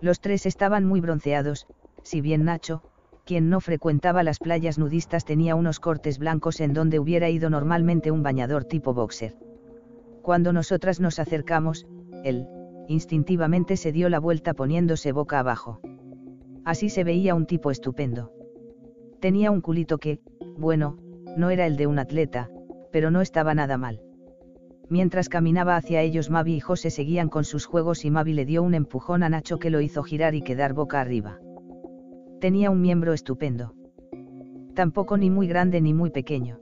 Los tres estaban muy bronceados, si bien Nacho, quien no frecuentaba las playas nudistas tenía unos cortes blancos en donde hubiera ido normalmente un bañador tipo boxer. Cuando nosotras nos acercamos, él, instintivamente se dio la vuelta poniéndose boca abajo. Así se veía un tipo estupendo. Tenía un culito que, bueno, no era el de un atleta, pero no estaba nada mal. Mientras caminaba hacia ellos Mavi y José seguían con sus juegos y Mavi le dio un empujón a Nacho que lo hizo girar y quedar boca arriba. Tenía un miembro estupendo. Tampoco ni muy grande ni muy pequeño.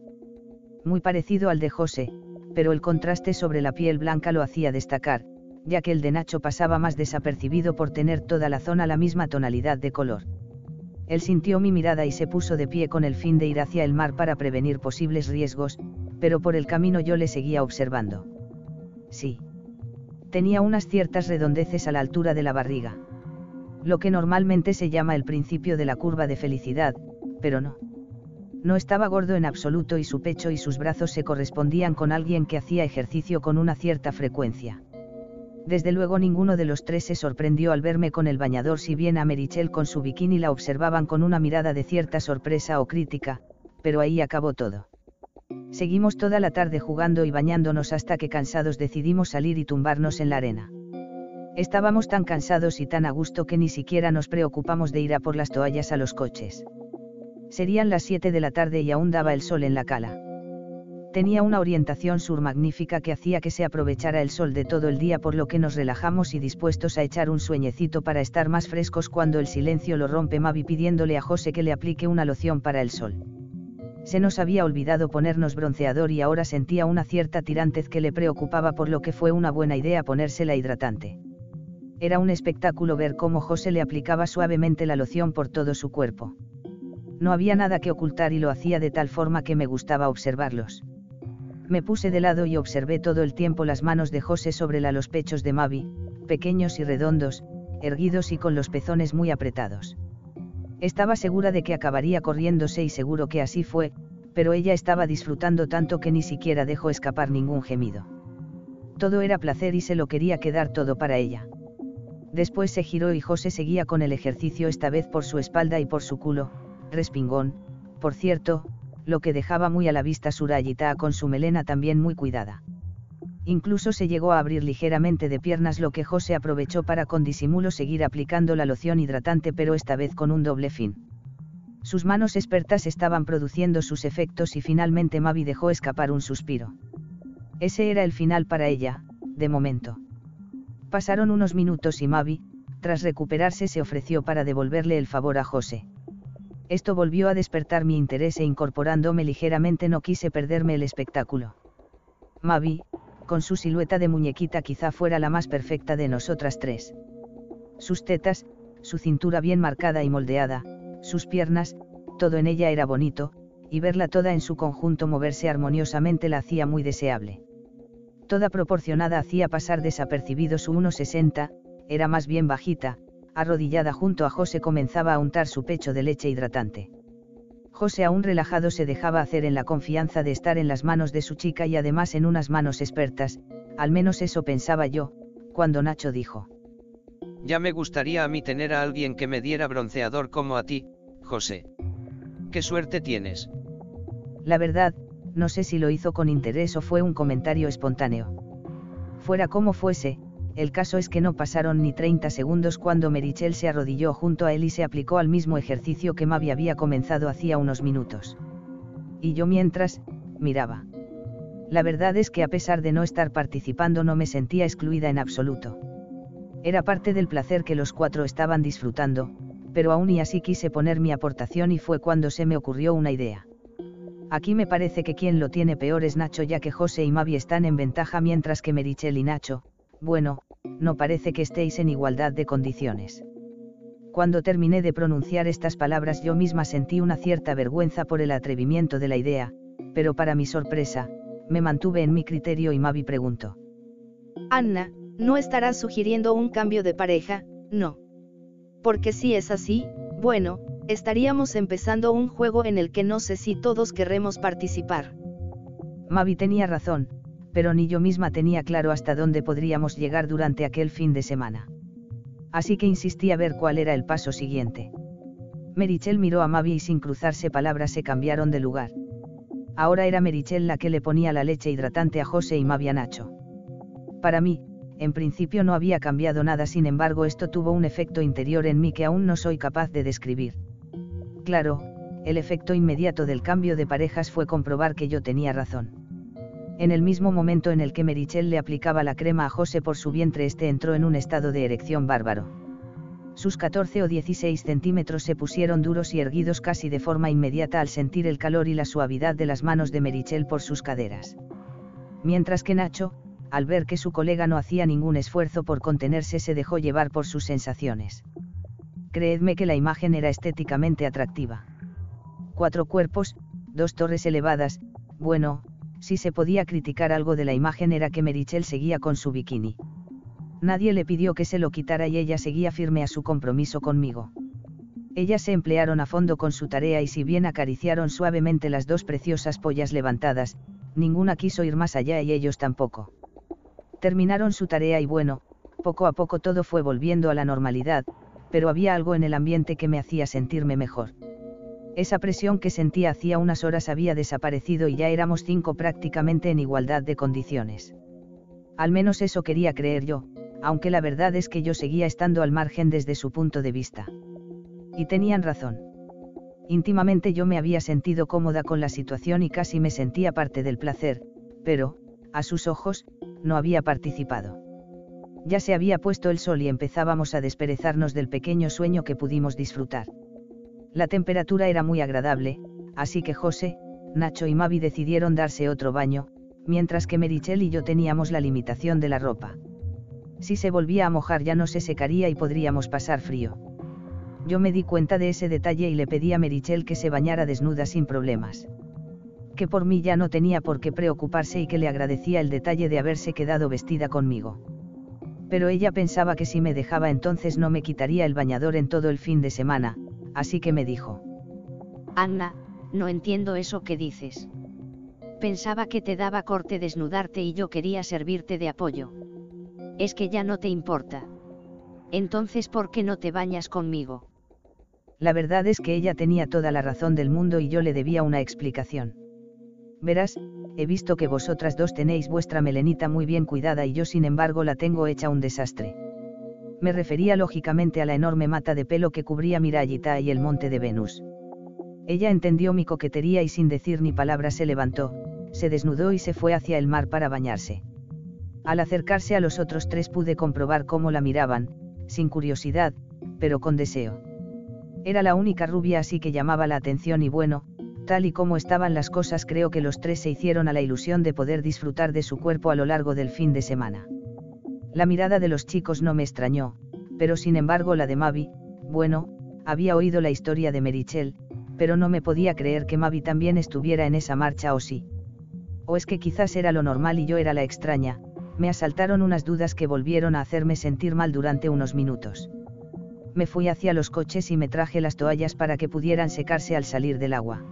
Muy parecido al de José, pero el contraste sobre la piel blanca lo hacía destacar, ya que el de Nacho pasaba más desapercibido por tener toda la zona la misma tonalidad de color. Él sintió mi mirada y se puso de pie con el fin de ir hacia el mar para prevenir posibles riesgos, pero por el camino yo le seguía observando. Sí. Tenía unas ciertas redondeces a la altura de la barriga lo que normalmente se llama el principio de la curva de felicidad, pero no. No estaba gordo en absoluto y su pecho y sus brazos se correspondían con alguien que hacía ejercicio con una cierta frecuencia. Desde luego ninguno de los tres se sorprendió al verme con el bañador si bien a Merichel con su bikini la observaban con una mirada de cierta sorpresa o crítica, pero ahí acabó todo. Seguimos toda la tarde jugando y bañándonos hasta que cansados decidimos salir y tumbarnos en la arena. Estábamos tan cansados y tan a gusto que ni siquiera nos preocupamos de ir a por las toallas a los coches. Serían las 7 de la tarde y aún daba el sol en la cala. Tenía una orientación sur magnífica que hacía que se aprovechara el sol de todo el día por lo que nos relajamos y dispuestos a echar un sueñecito para estar más frescos cuando el silencio lo rompe Mavi pidiéndole a José que le aplique una loción para el sol. Se nos había olvidado ponernos bronceador y ahora sentía una cierta tirantez que le preocupaba por lo que fue una buena idea ponérsela hidratante. Era un espectáculo ver cómo José le aplicaba suavemente la loción por todo su cuerpo. No había nada que ocultar y lo hacía de tal forma que me gustaba observarlos. Me puse de lado y observé todo el tiempo las manos de José sobre la, los pechos de Mavi, pequeños y redondos, erguidos y con los pezones muy apretados. Estaba segura de que acabaría corriéndose y seguro que así fue, pero ella estaba disfrutando tanto que ni siquiera dejó escapar ningún gemido. Todo era placer y se lo quería quedar todo para ella. Después se giró y José seguía con el ejercicio esta vez por su espalda y por su culo, respingón, por cierto, lo que dejaba muy a la vista Surayita con su melena también muy cuidada. Incluso se llegó a abrir ligeramente de piernas lo que José aprovechó para con disimulo seguir aplicando la loción hidratante pero esta vez con un doble fin. Sus manos expertas estaban produciendo sus efectos y finalmente Mavi dejó escapar un suspiro. Ese era el final para ella, de momento. Pasaron unos minutos y Mavi, tras recuperarse, se ofreció para devolverle el favor a José. Esto volvió a despertar mi interés e incorporándome ligeramente no quise perderme el espectáculo. Mavi, con su silueta de muñequita quizá fuera la más perfecta de nosotras tres. Sus tetas, su cintura bien marcada y moldeada, sus piernas, todo en ella era bonito, y verla toda en su conjunto moverse armoniosamente la hacía muy deseable toda proporcionada hacía pasar desapercibido su 1,60, era más bien bajita, arrodillada junto a José comenzaba a untar su pecho de leche hidratante. José aún relajado se dejaba hacer en la confianza de estar en las manos de su chica y además en unas manos expertas, al menos eso pensaba yo, cuando Nacho dijo. Ya me gustaría a mí tener a alguien que me diera bronceador como a ti, José. ¿Qué suerte tienes? La verdad, no sé si lo hizo con interés o fue un comentario espontáneo. Fuera como fuese, el caso es que no pasaron ni 30 segundos cuando Merichel se arrodilló junto a él y se aplicó al mismo ejercicio que Mavi había comenzado hacía unos minutos. Y yo mientras, miraba. La verdad es que a pesar de no estar participando no me sentía excluida en absoluto. Era parte del placer que los cuatro estaban disfrutando, pero aún y así quise poner mi aportación y fue cuando se me ocurrió una idea. Aquí me parece que quien lo tiene peor es Nacho ya que José y Mavi están en ventaja mientras que Merichel y Nacho, bueno, no parece que estéis en igualdad de condiciones. Cuando terminé de pronunciar estas palabras yo misma sentí una cierta vergüenza por el atrevimiento de la idea, pero para mi sorpresa, me mantuve en mi criterio y Mavi preguntó. Anna, ¿no estarás sugiriendo un cambio de pareja? No. Porque si es así, bueno, Estaríamos empezando un juego en el que no sé si todos querremos participar. Mavi tenía razón, pero ni yo misma tenía claro hasta dónde podríamos llegar durante aquel fin de semana. Así que insistí a ver cuál era el paso siguiente. Merichel miró a Mavi y sin cruzarse palabras se cambiaron de lugar. Ahora era Merichel la que le ponía la leche hidratante a José y Mavi a Nacho. Para mí, en principio no había cambiado nada, sin embargo esto tuvo un efecto interior en mí que aún no soy capaz de describir. Claro, el efecto inmediato del cambio de parejas fue comprobar que yo tenía razón. En el mismo momento en el que Merichel le aplicaba la crema a José por su vientre, este entró en un estado de erección bárbaro sus 14 o 16 centímetros se pusieron duros y erguidos casi de forma inmediata al sentir el calor y la suavidad de las manos de Merichel por sus caderas. Mientras que Nacho, al ver que su colega no hacía ningún esfuerzo por contenerse, se dejó llevar por sus sensaciones. Creedme que la imagen era estéticamente atractiva. Cuatro cuerpos, dos torres elevadas, bueno, si se podía criticar algo de la imagen era que Merichel seguía con su bikini. Nadie le pidió que se lo quitara y ella seguía firme a su compromiso conmigo. Ellas se emplearon a fondo con su tarea y si bien acariciaron suavemente las dos preciosas pollas levantadas, ninguna quiso ir más allá y ellos tampoco. Terminaron su tarea y bueno, poco a poco todo fue volviendo a la normalidad, pero había algo en el ambiente que me hacía sentirme mejor. Esa presión que sentía hacía unas horas había desaparecido y ya éramos cinco prácticamente en igualdad de condiciones. Al menos eso quería creer yo, aunque la verdad es que yo seguía estando al margen desde su punto de vista. Y tenían razón. Íntimamente yo me había sentido cómoda con la situación y casi me sentía parte del placer, pero, a sus ojos, no había participado. Ya se había puesto el sol y empezábamos a desperezarnos del pequeño sueño que pudimos disfrutar. La temperatura era muy agradable, así que José, Nacho y Mavi decidieron darse otro baño, mientras que Merichel y yo teníamos la limitación de la ropa. Si se volvía a mojar ya no se secaría y podríamos pasar frío. Yo me di cuenta de ese detalle y le pedí a Merichel que se bañara desnuda sin problemas. Que por mí ya no tenía por qué preocuparse y que le agradecía el detalle de haberse quedado vestida conmigo. Pero ella pensaba que si me dejaba entonces no me quitaría el bañador en todo el fin de semana, así que me dijo. Anna, no entiendo eso que dices. Pensaba que te daba corte desnudarte y yo quería servirte de apoyo. Es que ya no te importa. Entonces, ¿por qué no te bañas conmigo? La verdad es que ella tenía toda la razón del mundo y yo le debía una explicación. Verás, he visto que vosotras dos tenéis vuestra melenita muy bien cuidada y yo sin embargo la tengo hecha un desastre. Me refería lógicamente a la enorme mata de pelo que cubría mi rayita y el monte de Venus. Ella entendió mi coquetería y sin decir ni palabra se levantó, se desnudó y se fue hacia el mar para bañarse. Al acercarse a los otros tres pude comprobar cómo la miraban, sin curiosidad, pero con deseo. Era la única rubia así que llamaba la atención y bueno, tal y como estaban las cosas creo que los tres se hicieron a la ilusión de poder disfrutar de su cuerpo a lo largo del fin de semana. La mirada de los chicos no me extrañó, pero sin embargo la de Mavi, bueno, había oído la historia de Merichel, pero no me podía creer que Mavi también estuviera en esa marcha o sí. O es que quizás era lo normal y yo era la extraña, me asaltaron unas dudas que volvieron a hacerme sentir mal durante unos minutos. Me fui hacia los coches y me traje las toallas para que pudieran secarse al salir del agua.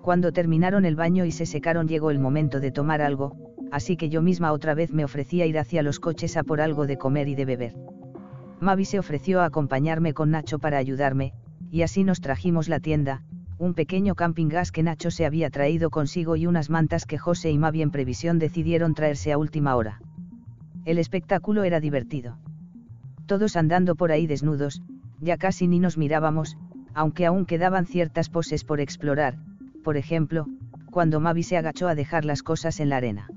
Cuando terminaron el baño y se secaron llegó el momento de tomar algo, así que yo misma otra vez me ofrecía ir hacia los coches a por algo de comer y de beber. Mavi se ofreció a acompañarme con Nacho para ayudarme, y así nos trajimos la tienda, un pequeño camping gas que Nacho se había traído consigo y unas mantas que José y Mavi en previsión decidieron traerse a última hora. El espectáculo era divertido. Todos andando por ahí desnudos, ya casi ni nos mirábamos, aunque aún quedaban ciertas poses por explorar, por ejemplo, cuando Mavi se agachó a dejar las cosas en la arena.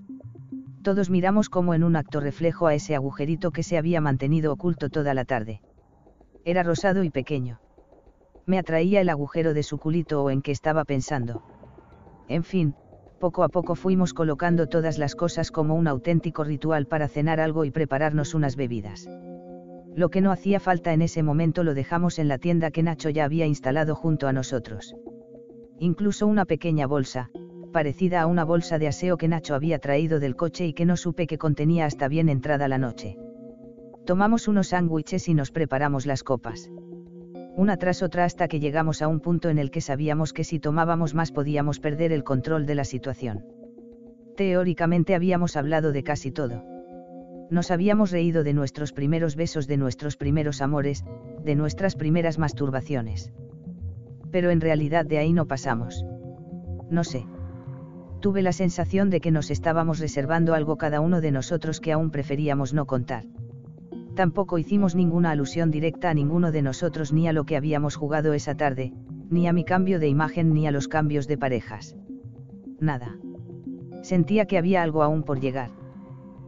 Todos miramos como en un acto reflejo a ese agujerito que se había mantenido oculto toda la tarde. Era rosado y pequeño me atraía el agujero de su culito o en que estaba pensando. En fin, poco a poco fuimos colocando todas las cosas como un auténtico ritual para cenar algo y prepararnos unas bebidas. Lo que no hacía falta en ese momento lo dejamos en la tienda que Nacho ya había instalado junto a nosotros. Incluso una pequeña bolsa, parecida a una bolsa de aseo que Nacho había traído del coche y que no supe que contenía hasta bien entrada la noche. Tomamos unos sándwiches y nos preparamos las copas una tras otra hasta que llegamos a un punto en el que sabíamos que si tomábamos más podíamos perder el control de la situación. Teóricamente habíamos hablado de casi todo. Nos habíamos reído de nuestros primeros besos, de nuestros primeros amores, de nuestras primeras masturbaciones. Pero en realidad de ahí no pasamos. No sé. Tuve la sensación de que nos estábamos reservando algo cada uno de nosotros que aún preferíamos no contar. Tampoco hicimos ninguna alusión directa a ninguno de nosotros ni a lo que habíamos jugado esa tarde, ni a mi cambio de imagen ni a los cambios de parejas. Nada. Sentía que había algo aún por llegar.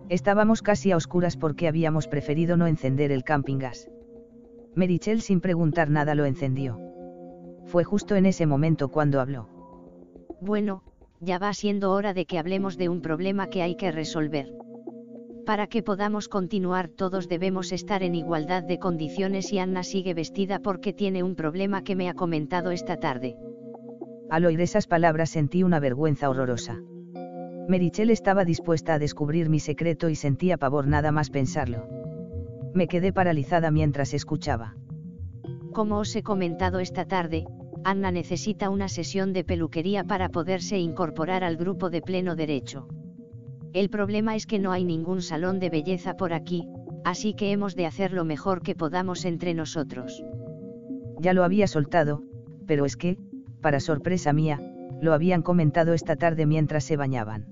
Estábamos casi a oscuras porque habíamos preferido no encender el camping gas. Merichel sin preguntar nada lo encendió. Fue justo en ese momento cuando habló. Bueno, ya va siendo hora de que hablemos de un problema que hay que resolver. Para que podamos continuar todos debemos estar en igualdad de condiciones y Anna sigue vestida porque tiene un problema que me ha comentado esta tarde. Al oír esas palabras sentí una vergüenza horrorosa. Merichel estaba dispuesta a descubrir mi secreto y sentía pavor nada más pensarlo. Me quedé paralizada mientras escuchaba. Como os he comentado esta tarde, Anna necesita una sesión de peluquería para poderse incorporar al grupo de pleno derecho. El problema es que no hay ningún salón de belleza por aquí, así que hemos de hacer lo mejor que podamos entre nosotros. Ya lo había soltado, pero es que, para sorpresa mía, lo habían comentado esta tarde mientras se bañaban.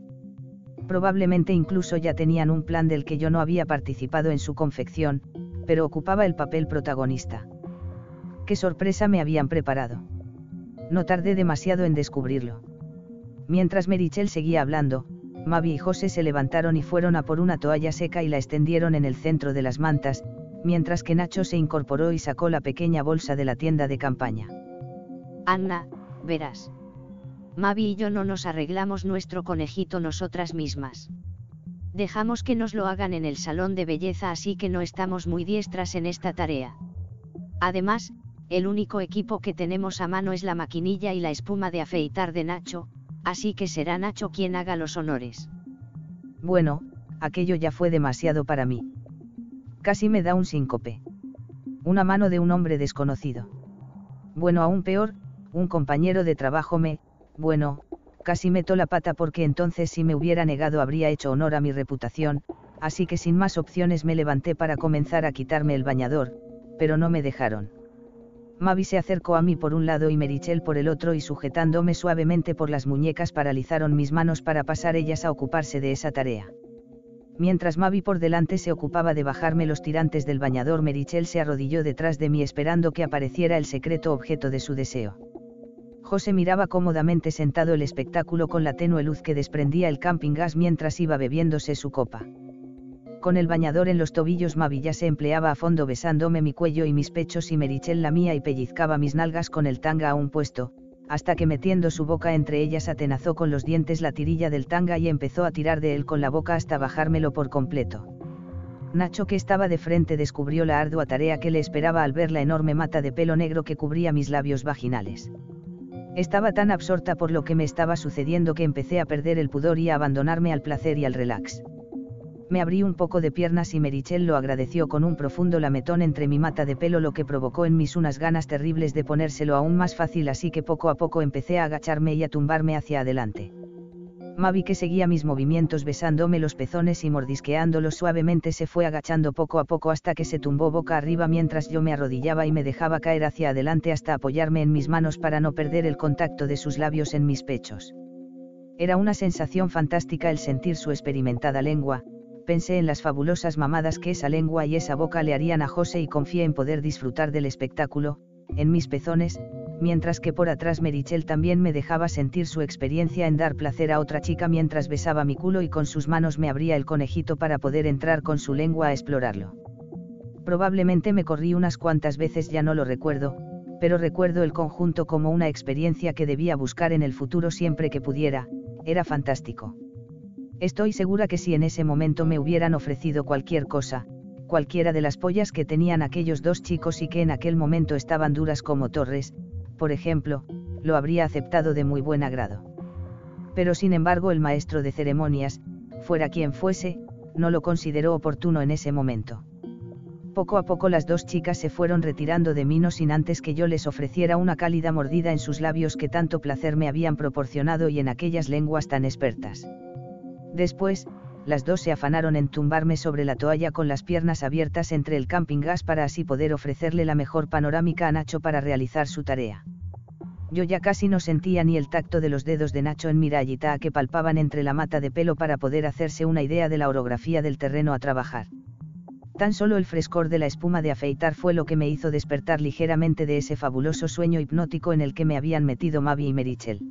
Probablemente incluso ya tenían un plan del que yo no había participado en su confección, pero ocupaba el papel protagonista. Qué sorpresa me habían preparado. No tardé demasiado en descubrirlo. Mientras Merichel seguía hablando, Mavi y José se levantaron y fueron a por una toalla seca y la extendieron en el centro de las mantas, mientras que Nacho se incorporó y sacó la pequeña bolsa de la tienda de campaña. Anna, verás. Mavi y yo no nos arreglamos nuestro conejito nosotras mismas. Dejamos que nos lo hagan en el salón de belleza así que no estamos muy diestras en esta tarea. Además, el único equipo que tenemos a mano es la maquinilla y la espuma de afeitar de Nacho, así que será Nacho quien haga los honores. Bueno, aquello ya fue demasiado para mí. Casi me da un síncope. Una mano de un hombre desconocido. Bueno, aún peor, un compañero de trabajo me, bueno, casi meto la pata porque entonces si me hubiera negado habría hecho honor a mi reputación, así que sin más opciones me levanté para comenzar a quitarme el bañador, pero no me dejaron. Mavi se acercó a mí por un lado y Merichel por el otro y sujetándome suavemente por las muñecas paralizaron mis manos para pasar ellas a ocuparse de esa tarea. Mientras Mavi por delante se ocupaba de bajarme los tirantes del bañador, Merichel se arrodilló detrás de mí esperando que apareciera el secreto objeto de su deseo. José miraba cómodamente sentado el espectáculo con la tenue luz que desprendía el camping gas mientras iba bebiéndose su copa. Con el bañador en los tobillos Mavilla se empleaba a fondo besándome mi cuello y mis pechos y Merichel la mía y pellizcaba mis nalgas con el tanga aún puesto, hasta que metiendo su boca entre ellas atenazó con los dientes la tirilla del tanga y empezó a tirar de él con la boca hasta bajármelo por completo. Nacho que estaba de frente descubrió la ardua tarea que le esperaba al ver la enorme mata de pelo negro que cubría mis labios vaginales. Estaba tan absorta por lo que me estaba sucediendo que empecé a perder el pudor y a abandonarme al placer y al relax me abrí un poco de piernas y Merichel lo agradeció con un profundo lametón entre mi mata de pelo lo que provocó en mis unas ganas terribles de ponérselo aún más fácil así que poco a poco empecé a agacharme y a tumbarme hacia adelante. Mavi que seguía mis movimientos besándome los pezones y mordisqueándolos suavemente se fue agachando poco a poco hasta que se tumbó boca arriba mientras yo me arrodillaba y me dejaba caer hacia adelante hasta apoyarme en mis manos para no perder el contacto de sus labios en mis pechos. Era una sensación fantástica el sentir su experimentada lengua, pensé en las fabulosas mamadas que esa lengua y esa boca le harían a José y confié en poder disfrutar del espectáculo, en mis pezones, mientras que por atrás Merichel también me dejaba sentir su experiencia en dar placer a otra chica mientras besaba mi culo y con sus manos me abría el conejito para poder entrar con su lengua a explorarlo. Probablemente me corrí unas cuantas veces ya no lo recuerdo, pero recuerdo el conjunto como una experiencia que debía buscar en el futuro siempre que pudiera, era fantástico. Estoy segura que si en ese momento me hubieran ofrecido cualquier cosa, cualquiera de las pollas que tenían aquellos dos chicos y que en aquel momento estaban duras como torres, por ejemplo, lo habría aceptado de muy buen agrado. Pero sin embargo el maestro de ceremonias, fuera quien fuese, no lo consideró oportuno en ese momento. Poco a poco las dos chicas se fueron retirando de mí no sin antes que yo les ofreciera una cálida mordida en sus labios que tanto placer me habían proporcionado y en aquellas lenguas tan expertas. Después, las dos se afanaron en tumbarme sobre la toalla con las piernas abiertas entre el camping gas para así poder ofrecerle la mejor panorámica a Nacho para realizar su tarea. Yo ya casi no sentía ni el tacto de los dedos de Nacho en mi rayita que palpaban entre la mata de pelo para poder hacerse una idea de la orografía del terreno a trabajar. Tan solo el frescor de la espuma de afeitar fue lo que me hizo despertar ligeramente de ese fabuloso sueño hipnótico en el que me habían metido Mavi y Merichel.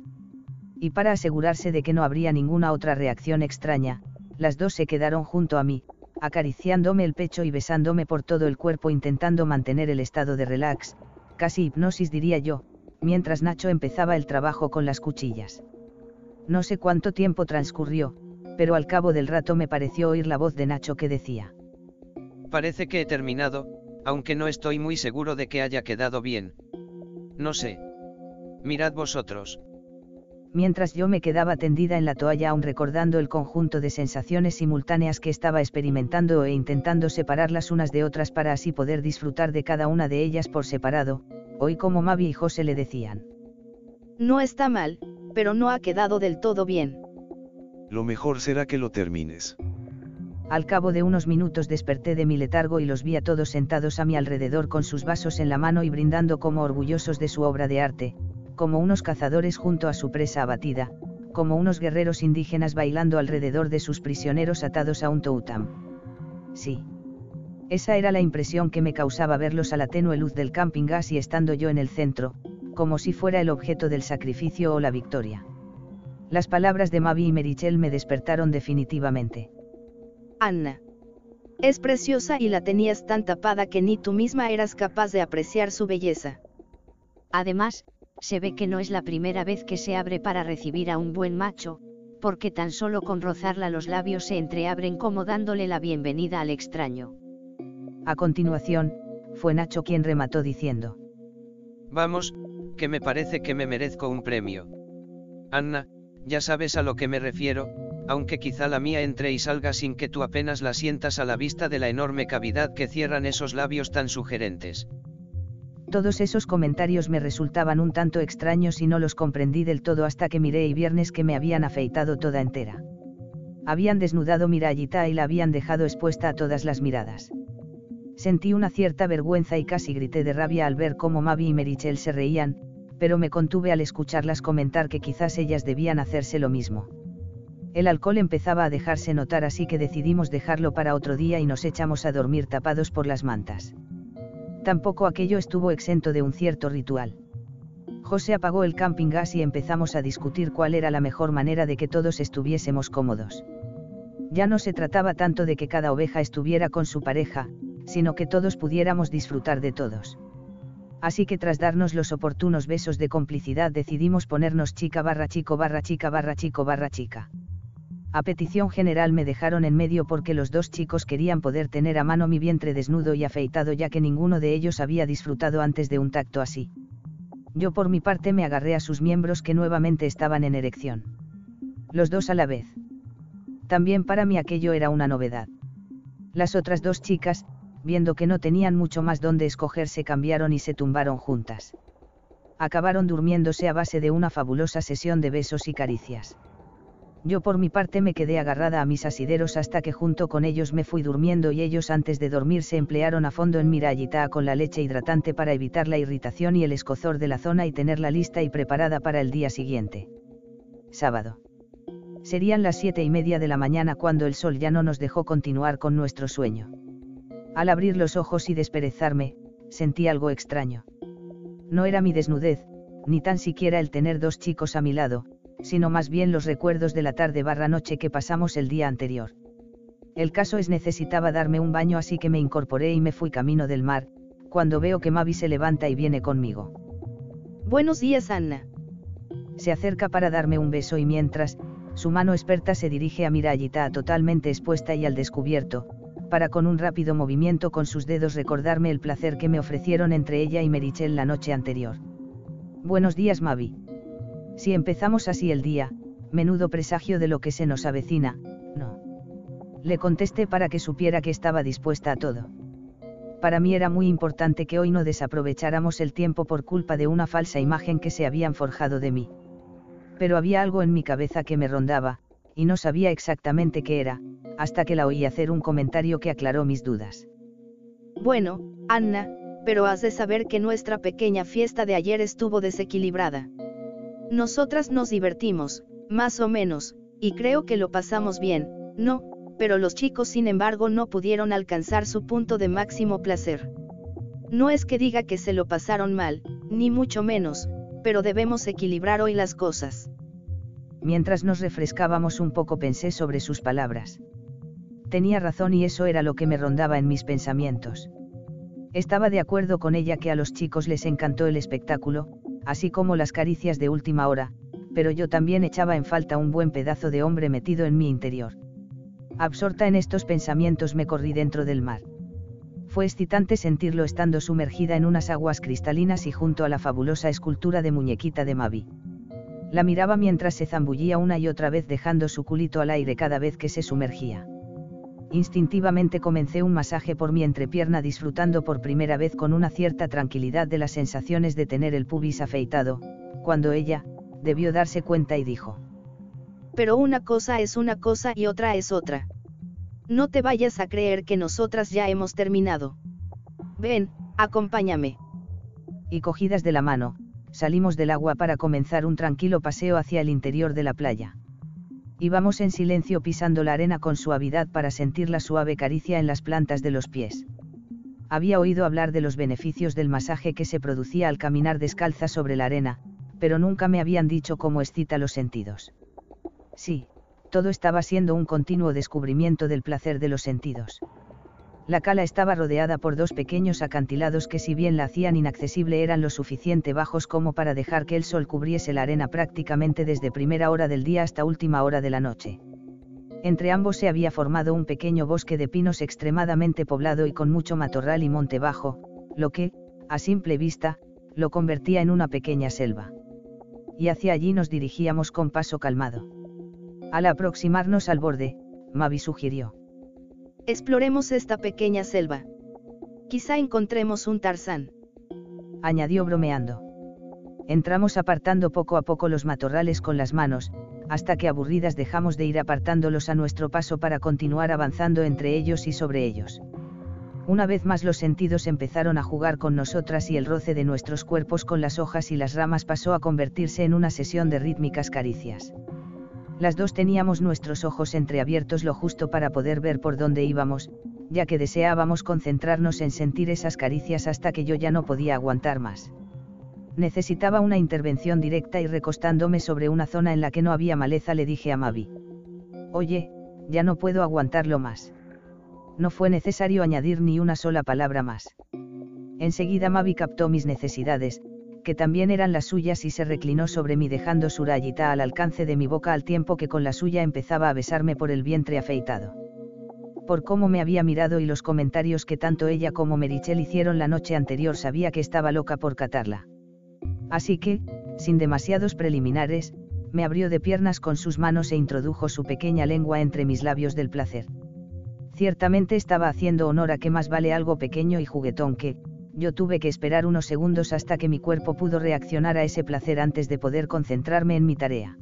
Y para asegurarse de que no habría ninguna otra reacción extraña, las dos se quedaron junto a mí, acariciándome el pecho y besándome por todo el cuerpo intentando mantener el estado de relax, casi hipnosis diría yo, mientras Nacho empezaba el trabajo con las cuchillas. No sé cuánto tiempo transcurrió, pero al cabo del rato me pareció oír la voz de Nacho que decía. Parece que he terminado, aunque no estoy muy seguro de que haya quedado bien. No sé. Mirad vosotros mientras yo me quedaba tendida en la toalla aún recordando el conjunto de sensaciones simultáneas que estaba experimentando e intentando separarlas unas de otras para así poder disfrutar de cada una de ellas por separado, oí como Mavi y José le decían. No está mal, pero no ha quedado del todo bien. Lo mejor será que lo termines. Al cabo de unos minutos desperté de mi letargo y los vi a todos sentados a mi alrededor con sus vasos en la mano y brindando como orgullosos de su obra de arte, como unos cazadores junto a su presa abatida, como unos guerreros indígenas bailando alrededor de sus prisioneros atados a un toutam. Sí. Esa era la impresión que me causaba verlos a la tenue luz del camping gas y estando yo en el centro, como si fuera el objeto del sacrificio o la victoria. Las palabras de Mavi y Merichel me despertaron definitivamente. Anna. Es preciosa y la tenías tan tapada que ni tú misma eras capaz de apreciar su belleza. Además, se ve que no es la primera vez que se abre para recibir a un buen macho, porque tan solo con rozarla los labios se entreabren como dándole la bienvenida al extraño. A continuación, fue Nacho quien remató diciendo. Vamos, que me parece que me merezco un premio. Anna, ya sabes a lo que me refiero, aunque quizá la mía entre y salga sin que tú apenas la sientas a la vista de la enorme cavidad que cierran esos labios tan sugerentes. Todos esos comentarios me resultaban un tanto extraños y no los comprendí del todo hasta que miré y viernes que me habían afeitado toda entera. Habían desnudado mi rayita y la habían dejado expuesta a todas las miradas. Sentí una cierta vergüenza y casi grité de rabia al ver cómo Mavi y Merichel se reían, pero me contuve al escucharlas comentar que quizás ellas debían hacerse lo mismo. El alcohol empezaba a dejarse notar así que decidimos dejarlo para otro día y nos echamos a dormir tapados por las mantas. Tampoco aquello estuvo exento de un cierto ritual. José apagó el camping gas y empezamos a discutir cuál era la mejor manera de que todos estuviésemos cómodos. Ya no se trataba tanto de que cada oveja estuviera con su pareja, sino que todos pudiéramos disfrutar de todos. Así que tras darnos los oportunos besos de complicidad decidimos ponernos chica barra chico barra chica barra chico barra chica a petición general me dejaron en medio porque los dos chicos querían poder tener a mano mi vientre desnudo y afeitado ya que ninguno de ellos había disfrutado antes de un tacto así. Yo por mi parte me agarré a sus miembros que nuevamente estaban en erección. Los dos a la vez. También para mí aquello era una novedad. Las otras dos chicas, viendo que no tenían mucho más donde escoger, se cambiaron y se tumbaron juntas. Acabaron durmiéndose a base de una fabulosa sesión de besos y caricias. Yo por mi parte me quedé agarrada a mis asideros hasta que junto con ellos me fui durmiendo y ellos antes de dormir se emplearon a fondo en mi rayita con la leche hidratante para evitar la irritación y el escozor de la zona y tenerla lista y preparada para el día siguiente. Sábado. Serían las siete y media de la mañana cuando el sol ya no nos dejó continuar con nuestro sueño. Al abrir los ojos y desperezarme, sentí algo extraño. No era mi desnudez, ni tan siquiera el tener dos chicos a mi lado, sino más bien los recuerdos de la tarde barra noche que pasamos el día anterior. El caso es necesitaba darme un baño así que me incorporé y me fui camino del mar, cuando veo que Mavi se levanta y viene conmigo. Buenos días, Anna. Se acerca para darme un beso y mientras, su mano experta se dirige a mi rayita totalmente expuesta y al descubierto, para con un rápido movimiento con sus dedos recordarme el placer que me ofrecieron entre ella y Merichel la noche anterior. Buenos días, Mavi. Si empezamos así el día, menudo presagio de lo que se nos avecina, no. Le contesté para que supiera que estaba dispuesta a todo. Para mí era muy importante que hoy no desaprovecháramos el tiempo por culpa de una falsa imagen que se habían forjado de mí. Pero había algo en mi cabeza que me rondaba, y no sabía exactamente qué era, hasta que la oí hacer un comentario que aclaró mis dudas. Bueno, Anna, pero has de saber que nuestra pequeña fiesta de ayer estuvo desequilibrada. Nosotras nos divertimos, más o menos, y creo que lo pasamos bien, ¿no? Pero los chicos sin embargo no pudieron alcanzar su punto de máximo placer. No es que diga que se lo pasaron mal, ni mucho menos, pero debemos equilibrar hoy las cosas. Mientras nos refrescábamos un poco pensé sobre sus palabras. Tenía razón y eso era lo que me rondaba en mis pensamientos. Estaba de acuerdo con ella que a los chicos les encantó el espectáculo, así como las caricias de última hora, pero yo también echaba en falta un buen pedazo de hombre metido en mi interior. Absorta en estos pensamientos me corrí dentro del mar. Fue excitante sentirlo estando sumergida en unas aguas cristalinas y junto a la fabulosa escultura de muñequita de Mavi. La miraba mientras se zambullía una y otra vez dejando su culito al aire cada vez que se sumergía. Instintivamente comencé un masaje por mi entrepierna disfrutando por primera vez con una cierta tranquilidad de las sensaciones de tener el pubis afeitado, cuando ella, debió darse cuenta y dijo. Pero una cosa es una cosa y otra es otra. No te vayas a creer que nosotras ya hemos terminado. Ven, acompáñame. Y cogidas de la mano, salimos del agua para comenzar un tranquilo paseo hacia el interior de la playa. Íbamos en silencio pisando la arena con suavidad para sentir la suave caricia en las plantas de los pies. Había oído hablar de los beneficios del masaje que se producía al caminar descalza sobre la arena, pero nunca me habían dicho cómo excita los sentidos. Sí, todo estaba siendo un continuo descubrimiento del placer de los sentidos. La cala estaba rodeada por dos pequeños acantilados que si bien la hacían inaccesible eran lo suficiente bajos como para dejar que el sol cubriese la arena prácticamente desde primera hora del día hasta última hora de la noche. Entre ambos se había formado un pequeño bosque de pinos extremadamente poblado y con mucho matorral y monte bajo, lo que, a simple vista, lo convertía en una pequeña selva. Y hacia allí nos dirigíamos con paso calmado. Al aproximarnos al borde, Mavi sugirió. Exploremos esta pequeña selva. Quizá encontremos un tarzán. Añadió bromeando. Entramos apartando poco a poco los matorrales con las manos, hasta que aburridas dejamos de ir apartándolos a nuestro paso para continuar avanzando entre ellos y sobre ellos. Una vez más los sentidos empezaron a jugar con nosotras y el roce de nuestros cuerpos con las hojas y las ramas pasó a convertirse en una sesión de rítmicas caricias. Las dos teníamos nuestros ojos entreabiertos lo justo para poder ver por dónde íbamos, ya que deseábamos concentrarnos en sentir esas caricias hasta que yo ya no podía aguantar más. Necesitaba una intervención directa y recostándome sobre una zona en la que no había maleza le dije a Mavi. Oye, ya no puedo aguantarlo más. No fue necesario añadir ni una sola palabra más. Enseguida Mavi captó mis necesidades, que también eran las suyas y se reclinó sobre mí dejando su rayita al alcance de mi boca al tiempo que con la suya empezaba a besarme por el vientre afeitado. Por cómo me había mirado y los comentarios que tanto ella como Merichel hicieron la noche anterior sabía que estaba loca por catarla. Así que, sin demasiados preliminares, me abrió de piernas con sus manos e introdujo su pequeña lengua entre mis labios del placer. Ciertamente estaba haciendo honor a que más vale algo pequeño y juguetón que, yo tuve que esperar unos segundos hasta que mi cuerpo pudo reaccionar a ese placer antes de poder concentrarme en mi tarea.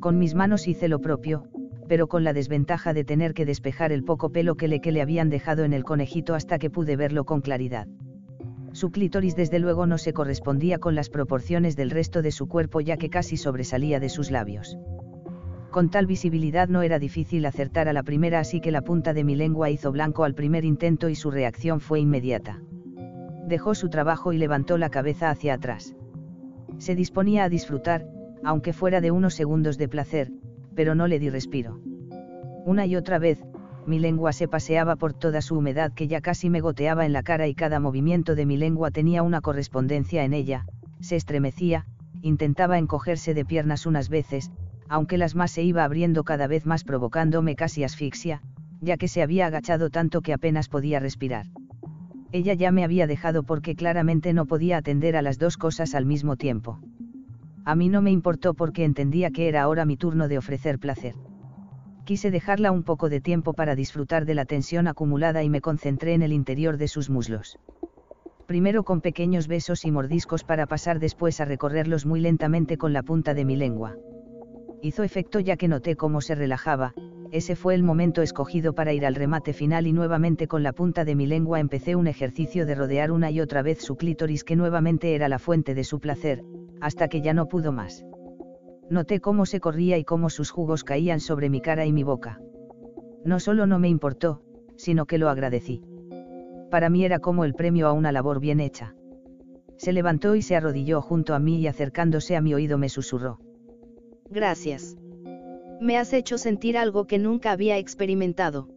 Con mis manos hice lo propio, pero con la desventaja de tener que despejar el poco pelo que le que le habían dejado en el conejito hasta que pude verlo con claridad. Su clítoris desde luego no se correspondía con las proporciones del resto de su cuerpo ya que casi sobresalía de sus labios. Con tal visibilidad no era difícil acertar a la primera así que la punta de mi lengua hizo blanco al primer intento y su reacción fue inmediata dejó su trabajo y levantó la cabeza hacia atrás. Se disponía a disfrutar, aunque fuera de unos segundos de placer, pero no le di respiro. Una y otra vez, mi lengua se paseaba por toda su humedad que ya casi me goteaba en la cara y cada movimiento de mi lengua tenía una correspondencia en ella, se estremecía, intentaba encogerse de piernas unas veces, aunque las más se iba abriendo cada vez más provocándome casi asfixia, ya que se había agachado tanto que apenas podía respirar ella ya me había dejado porque claramente no podía atender a las dos cosas al mismo tiempo. A mí no me importó porque entendía que era ahora mi turno de ofrecer placer. Quise dejarla un poco de tiempo para disfrutar de la tensión acumulada y me concentré en el interior de sus muslos. Primero con pequeños besos y mordiscos para pasar después a recorrerlos muy lentamente con la punta de mi lengua. Hizo efecto ya que noté cómo se relajaba, ese fue el momento escogido para ir al remate final y nuevamente con la punta de mi lengua empecé un ejercicio de rodear una y otra vez su clítoris que nuevamente era la fuente de su placer, hasta que ya no pudo más. Noté cómo se corría y cómo sus jugos caían sobre mi cara y mi boca. No solo no me importó, sino que lo agradecí. Para mí era como el premio a una labor bien hecha. Se levantó y se arrodilló junto a mí y acercándose a mi oído me susurró. Gracias. Me has hecho sentir algo que nunca había experimentado.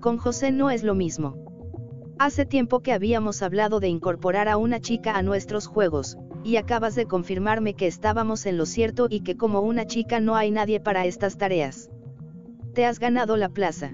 Con José no es lo mismo. Hace tiempo que habíamos hablado de incorporar a una chica a nuestros juegos, y acabas de confirmarme que estábamos en lo cierto y que como una chica no hay nadie para estas tareas. Te has ganado la plaza.